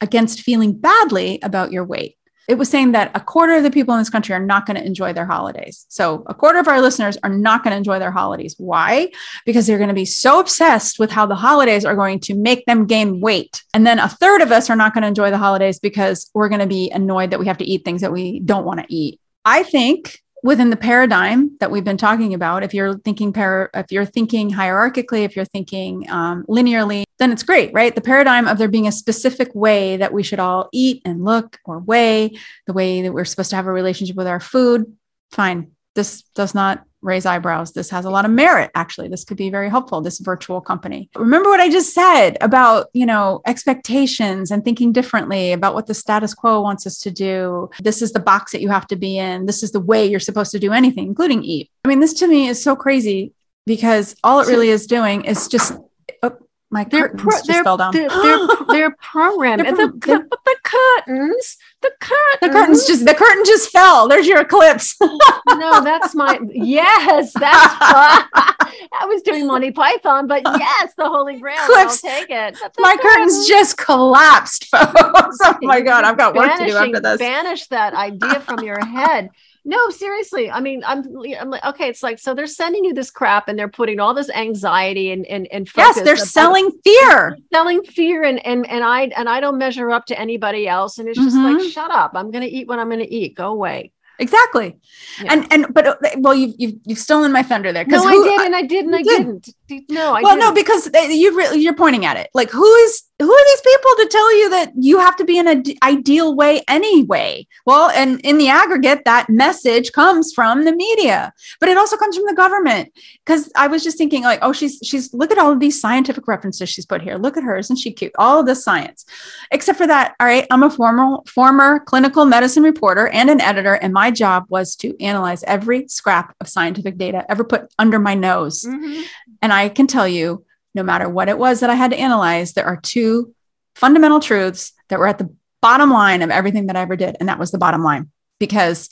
against feeling badly about your weight it was saying that a quarter of the people in this country are not going to enjoy their holidays. So, a quarter of our listeners are not going to enjoy their holidays. Why? Because they're going to be so obsessed with how the holidays are going to make them gain weight. And then a third of us are not going to enjoy the holidays because we're going to be annoyed that we have to eat things that we don't want to eat. I think within the paradigm that we've been talking about if you're thinking para, if you're thinking hierarchically if you're thinking um, linearly then it's great right? The paradigm of there being a specific way that we should all eat and look or weigh the way that we're supposed to have a relationship with our food fine this does not raise eyebrows. This has a lot of merit, actually. This could be very helpful, this virtual company. Remember what I just said about, you know, expectations and thinking differently about what the status quo wants us to do. This is the box that you have to be in. This is the way you're supposed to do anything, including eat. I mean, this to me is so crazy because all it really is doing is just oh, my they're curtains pro- just they're, fell down. They're, they're, they're programmed. They're pro- the, the, the curtains, the curtains, the curtains just the curtain just fell. There's your eclipse. no, that's my yes. That's I was doing Monty Python, but yes, the Holy Grail. Eclipse. I'll take it. My curtains just collapsed, folks. Oh my god, I've got work to do after this. Banish that idea from your head. No, seriously. I mean, I'm, I'm like, okay, it's like, so they're sending you this crap and they're putting all this anxiety and, and, and yes, they're selling fear, selling fear. And, and, and I, and I don't measure up to anybody else. And it's just mm-hmm. like, shut up. I'm going to eat what I'm going to eat. Go away. Exactly. Yeah. And, and, but, uh, well, you've, you've, you've stolen my thunder there. No, who, I did. And I did. And I did. didn't. No, I well, didn't. no, because you re- you're pointing at it. Like, who is who are these people to tell you that you have to be in an ideal way anyway? Well, and in the aggregate, that message comes from the media, but it also comes from the government. Because I was just thinking, like, oh, she's she's look at all of these scientific references she's put here. Look at her, isn't she cute? All of this science, except for that. All right, I'm a former former clinical medicine reporter and an editor, and my job was to analyze every scrap of scientific data ever put under my nose. Mhm. And I can tell you, no matter what it was that I had to analyze, there are two fundamental truths that were at the bottom line of everything that I ever did. And that was the bottom line because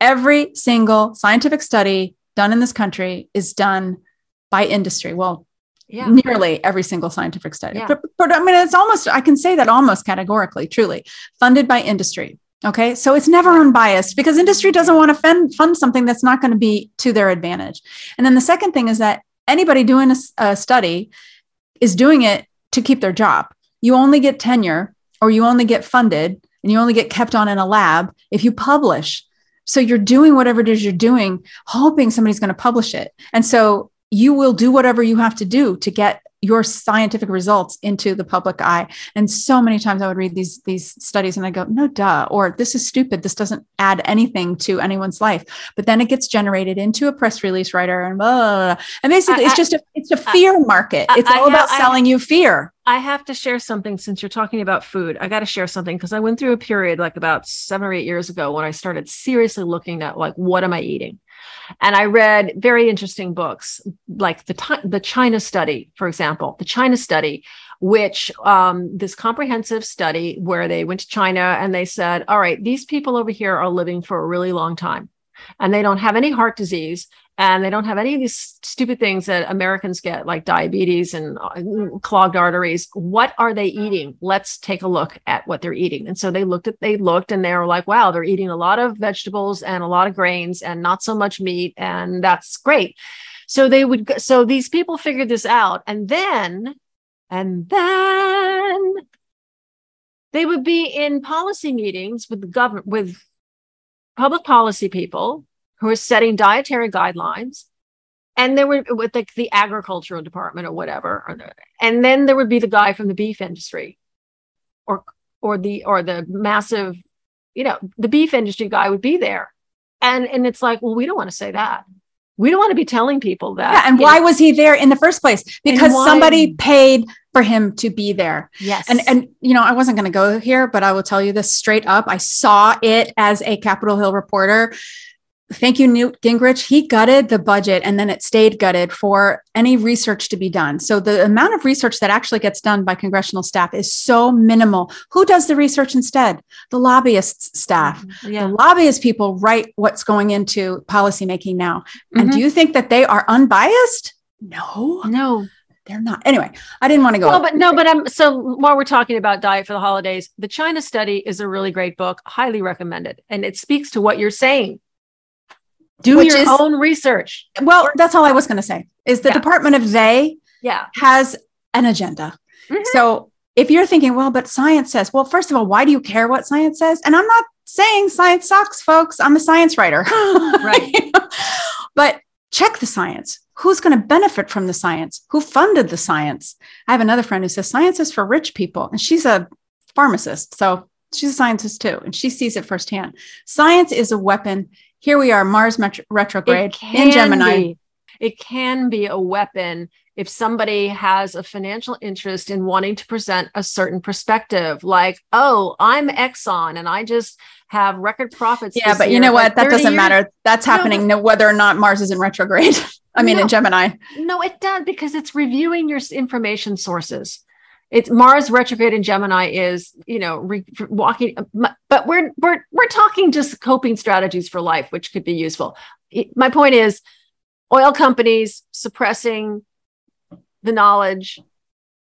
every single scientific study done in this country is done by industry. Well, Yeah. nearly every single scientific study. Yeah. But, but I mean, it's almost, I can say that almost categorically, truly funded by industry. Okay. So it's never unbiased because industry doesn't want to fund, fund something that's not going to be to their advantage. And then the second thing is that anybody doing a study is doing it to keep their job. You only get tenure or you only get funded and you only get kept on in a lab if you publish. So you're doing whatever it is you're doing, hoping somebody's going to publish it. And so you will do whatever you have to do to get your scientific results into the public eye. And so many times I would read these these studies and I go, no duh, or this is stupid. This doesn't add anything to anyone's life. But then it gets generated into a press release writer and blah, blah, blah. and basically I- it's I- just a it's a fear market. It's I all about I- selling you fear. I have to share something since you're talking about food. I got to share something because I went through a period like about seven or eight years ago when I started seriously looking at like what am I eating, and I read very interesting books like the the China study, for example, the China study, which um, this comprehensive study where they went to China and they said, all right, these people over here are living for a really long time, and they don't have any heart disease and they don't have any of these stupid things that Americans get, like diabetes and uh, clogged arteries. What are they eating? Let's take a look at what they're eating. And so they looked at, they looked, and they were like, "Wow, they're eating a lot of vegetables and a lot of grains and not so much meat, and that's great." So they would, so these people figured this out, and then, and then they would be in policy meetings with the government, with public policy people who are setting dietary guidelines and there were with like the agricultural department or whatever and then there would be the guy from the beef industry or or the or the massive you know the beef industry guy would be there. And and it's like well we don't want to say that we don't want to be telling people that Yeah, and why know. was he there in the first place? Because somebody paid for him to be there. yes And and you know, I wasn't going to go here, but I will tell you this straight up. I saw it as a Capitol Hill reporter. Thank you, Newt Gingrich. He gutted the budget and then it stayed gutted for any research to be done. So the amount of research that actually gets done by congressional staff is so minimal. Who does the research instead? The lobbyists staff. yeah The lobbyist people write what's going into policymaking now. And Mhm. do you think that they are unbiased? No, no they're not. Anyway, I didn't want to go. Well, but no, but I'm so while we're talking about diet for the holidays, the China study is a really great book, highly recommended, and it speaks to what you're saying. Do your is- own research. well, that's all I was going to say. Is the Yeah. Department of They Yeah. has an agenda. Mhm. So if you're thinking, well, but science says, well, first of all, why do you care what science says? And I'm not saying science sucks, folks. I'm a science writer. Right. but check the science. Who's going to benefit from the science? Who funded the science? I have another friend who says science is for rich people, and she's a pharmacist. So she's a scientist too, and she sees it firsthand. Science is a weapon. Here we are, Mars metro- retrograde in Gemini. be. It can be a weapon if somebody has a financial interest in wanting to present a certain perspective, like, oh, I'm Exxon and I just have record profits. Yeah, but you know what? That doesn't years- matter. That's happening no, whether or not Mars is in retrograde. I mean, No. in Gemini. No, it does because it's reviewing your information sources. It's Mars retrograde in Gemini is, you know, re, walking. But we're we're we're talking just coping strategies for life, which could be useful. My point is, oil companies suppressing the knowledge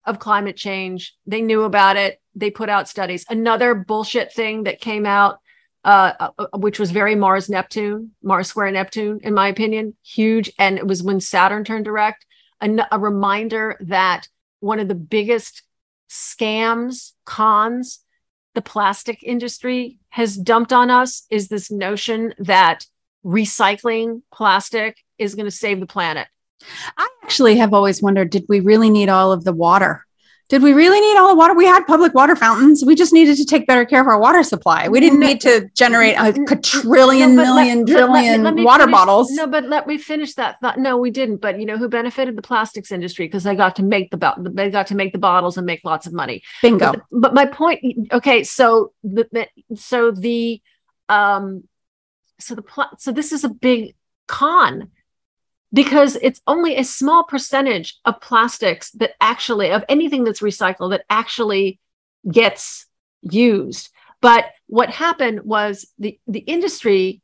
of climate change. They knew about it. They put out studies. Another bullshit thing that came out, uh, uh, which was very Mars Neptune, Mars square Neptune, in my opinion, huge. And it was when Saturn turned direct, a reminder that one of the biggest scams, cons, the plastic industry has dumped on us is this notion that recycling plastic is going to save the planet. I actually have always wondered did we really need all of the water? Did we really need all the water? We had public water fountains. We just needed to take better care of our water supply. We didn't need to generate a quadrillion, no, million, let, trillion let me, let water finish, bottles. No, but let me finish that thought. No, we didn't. But you know who benefited? The plastics industry because they got to make the they got to make the bottles and make lots of money. Bingo. But, but my point. Okay, so the, the so the um so the pl- so this is a big con because it's only a small percentage of plastics that actually of anything that's recycled that actually gets used. But what happened was the the industry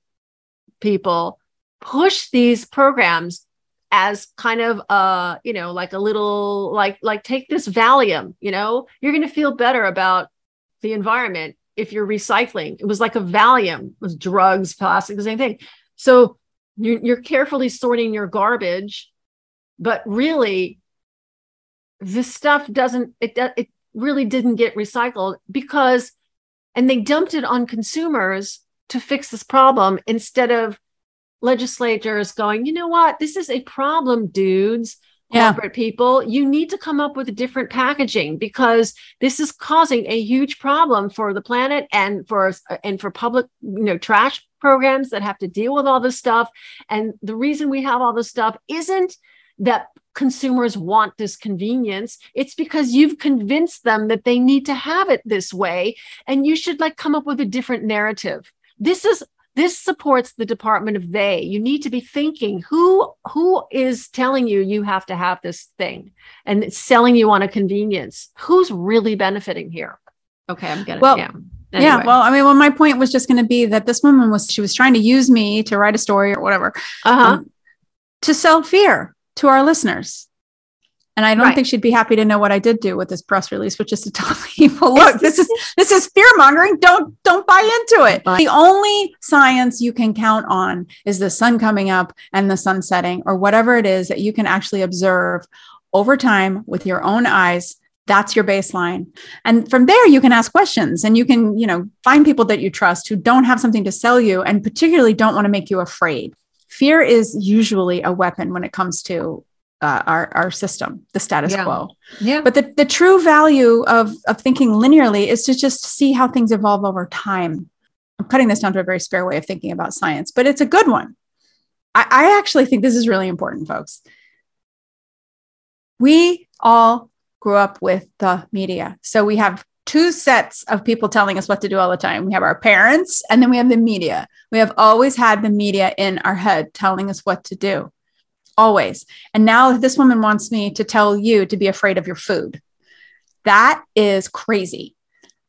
people push these programs as kind of uh you know like a little like like take this valium you know? You're going to feel better about the environment if you're recycling. It was like a valium it was drugs plastic the same thing. So you're, you're carefully sorting your garbage but really this stuff doesn't it it really didn't get recycled because and they dumped it on consumers to fix this problem instead of legislators going you know what? This is a problem dudes yeah. corporate people you need to come up with a different packaging because this is causing a huge problem for the planet and for uh, and for public you know trash programs that have to deal with all this stuff. And the reason we have all this stuff isn't that consumers want this convenience. It's because you've convinced them that they need to have it this way and you should like come up with a different narrative. This is this supports the department of they you need to be thinking who who is telling you you have to have this thing and selling you on a convenience who's really benefiting here okay i'm getting well yeah. Anyway. Yeah, well, I mean, well, my point was just going to be that this woman was she was trying to use me to write a story or whatever, uh-huh. um, to sell fear to our listeners. And I don't right. think she'd be happy to know what I did do with this press release, which is to tell people, look, this is this is fear mongering. Don't don't buy into it. The only science you can count on is the sun coming up and the sun setting, or whatever it is that you can actually observe over time with your own eyes. That's your baseline. And from there, you can ask questions and you can, you know, find people that you trust who don't have something to sell you and particularly don't want to make you afraid fear is usually a weapon when it comes to uh, our our system, the status yeah. quo. Yeah. But the, the true value of of thinking linearly is to just see how things evolve over time. I'm cutting this down to a very spare way of thinking about science, but it's a good one. I, I actually think this is really important, folks. We all grew up with the media. So we have two sets of people telling us what to do all the time. We have our parents and then we have the media. We have always had the media in our head telling us what to do. Always. And now this woman wants me to tell you to be afraid of your food. That is crazy.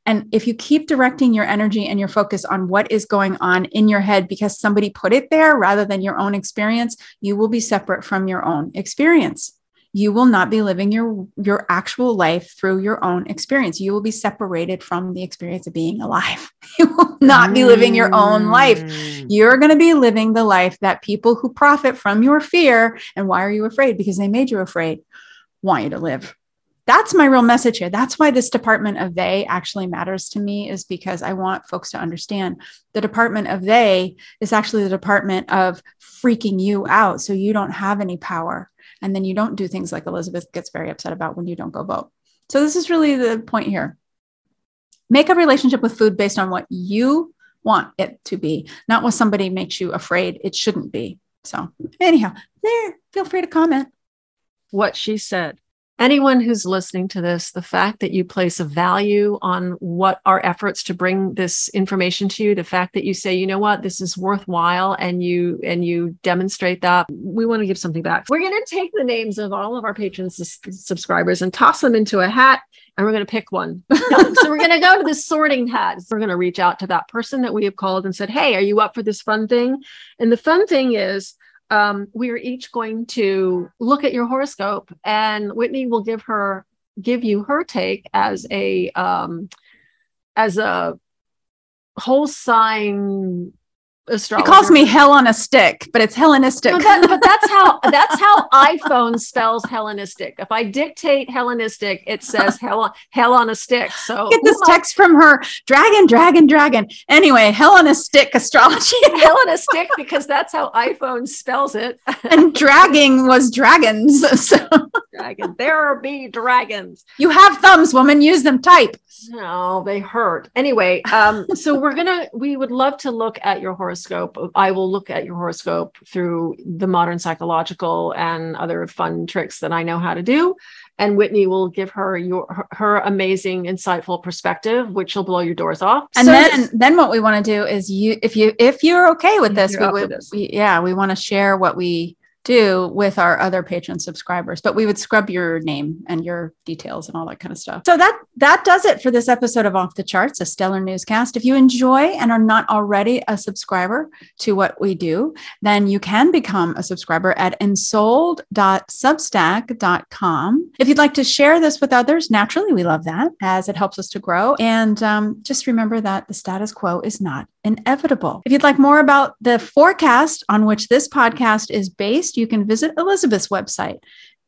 And if you keep directing your energy and your focus on what is going on in your head because somebody put it there rather than your own experience, you will be separate from your own experience you will not be living your your actual life through your own experience. You will be separated from the experience of being alive. You will not be living your own life. Mm. you're going to be living the life that people who profit from your fear and why are you afraid? Because they made you afraid. Want you to live. That's my real message here. That's why this department of they actually matters to me is because i want folks to understand the department of they is actually the department of freaking you out so you don't have any power and then you don't do things like Elisabeth gets very upset about when you don't go vote. So, this is really the point here. Make a relationship with food based on what you want it to be, not what somebody makes you afraid it shouldn't be. So, anyhow, there, feel free to comment. What she said anyone who's listening to this, the fact that you place a value on what our efforts to bring this information to you, the fact that you say, you know what, this is worthwhile and you and you demonstrate that, we want to give something back. We're going to take the names of all of our patrons subscribers and toss them into a hat and we're going to pick one. so we're going to go to the sorting hat. We're going to reach out to that person that we have called and said, "Hey, are you up for this fun thing?" And the fun thing is um, we are each going to look at your horoscope, and Whitney will give her give you her take as a um, as a whole sign astrologer. It calls me hell on a stick, but it's Hellenistic. No, that, but that's how that's how iPhone spells Hellenistic. If I dictate Hellenistic, it says hell hell on a stick. So Get this text from her dragon, dragon, dragon. Anyway, hell on a stick astrology. Hellenistic because that's how iPhone spells it. and dragging was dragons. So Dragon. There be dragons. you have thumbs, woman. Use them. Type. No, they hurt. Anyway, um, so we're gonna we would love to look at your horoscope. I will look at your horoscope through the modern psychological and other fun tricks that I know how to do. And Whitney will give her your her, amazing, insightful perspective, which will blow your doors off. And So- then, then what we want to do is you, if you, if you're okay with this, we would, we, yeah, we want to share what we do with our other patron subscribers, but we would scrub your name and your details and all that kind of stuff. So that, that does it for this episode of Off the Charts, a stellar newscast. If you enjoy and are not already a subscriber to what we do, then you can become a subscriber at ensouled.substack.com. If you'd like to share this with others, naturally, we love that as it helps us to grow. And um, just remember that the status quo is not inevitable. If you'd like more about the forecast on which this podcast is based, you can visit Elisabeth's website.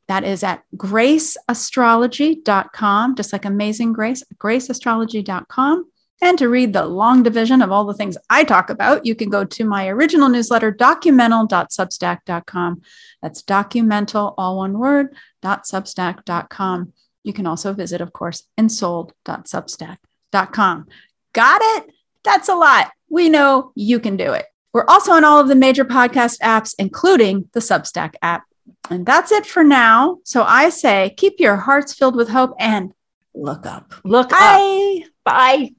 That is at graceastrology.com, just like Amazing Grace, graceastrology.com. And to read the long division of all the things I talk about, you can go to my original newsletter, documental.substack.com. That's documental, all one word, .substack.com. You can also visit, of course, ensouled.substack.com. Got it? That's a lot. We know you can do it. We're also on all of the major podcast apps, including the Substack app. And that's it for now. So I say keep your hearts filled with hope and look up. look up. Bye. Bye.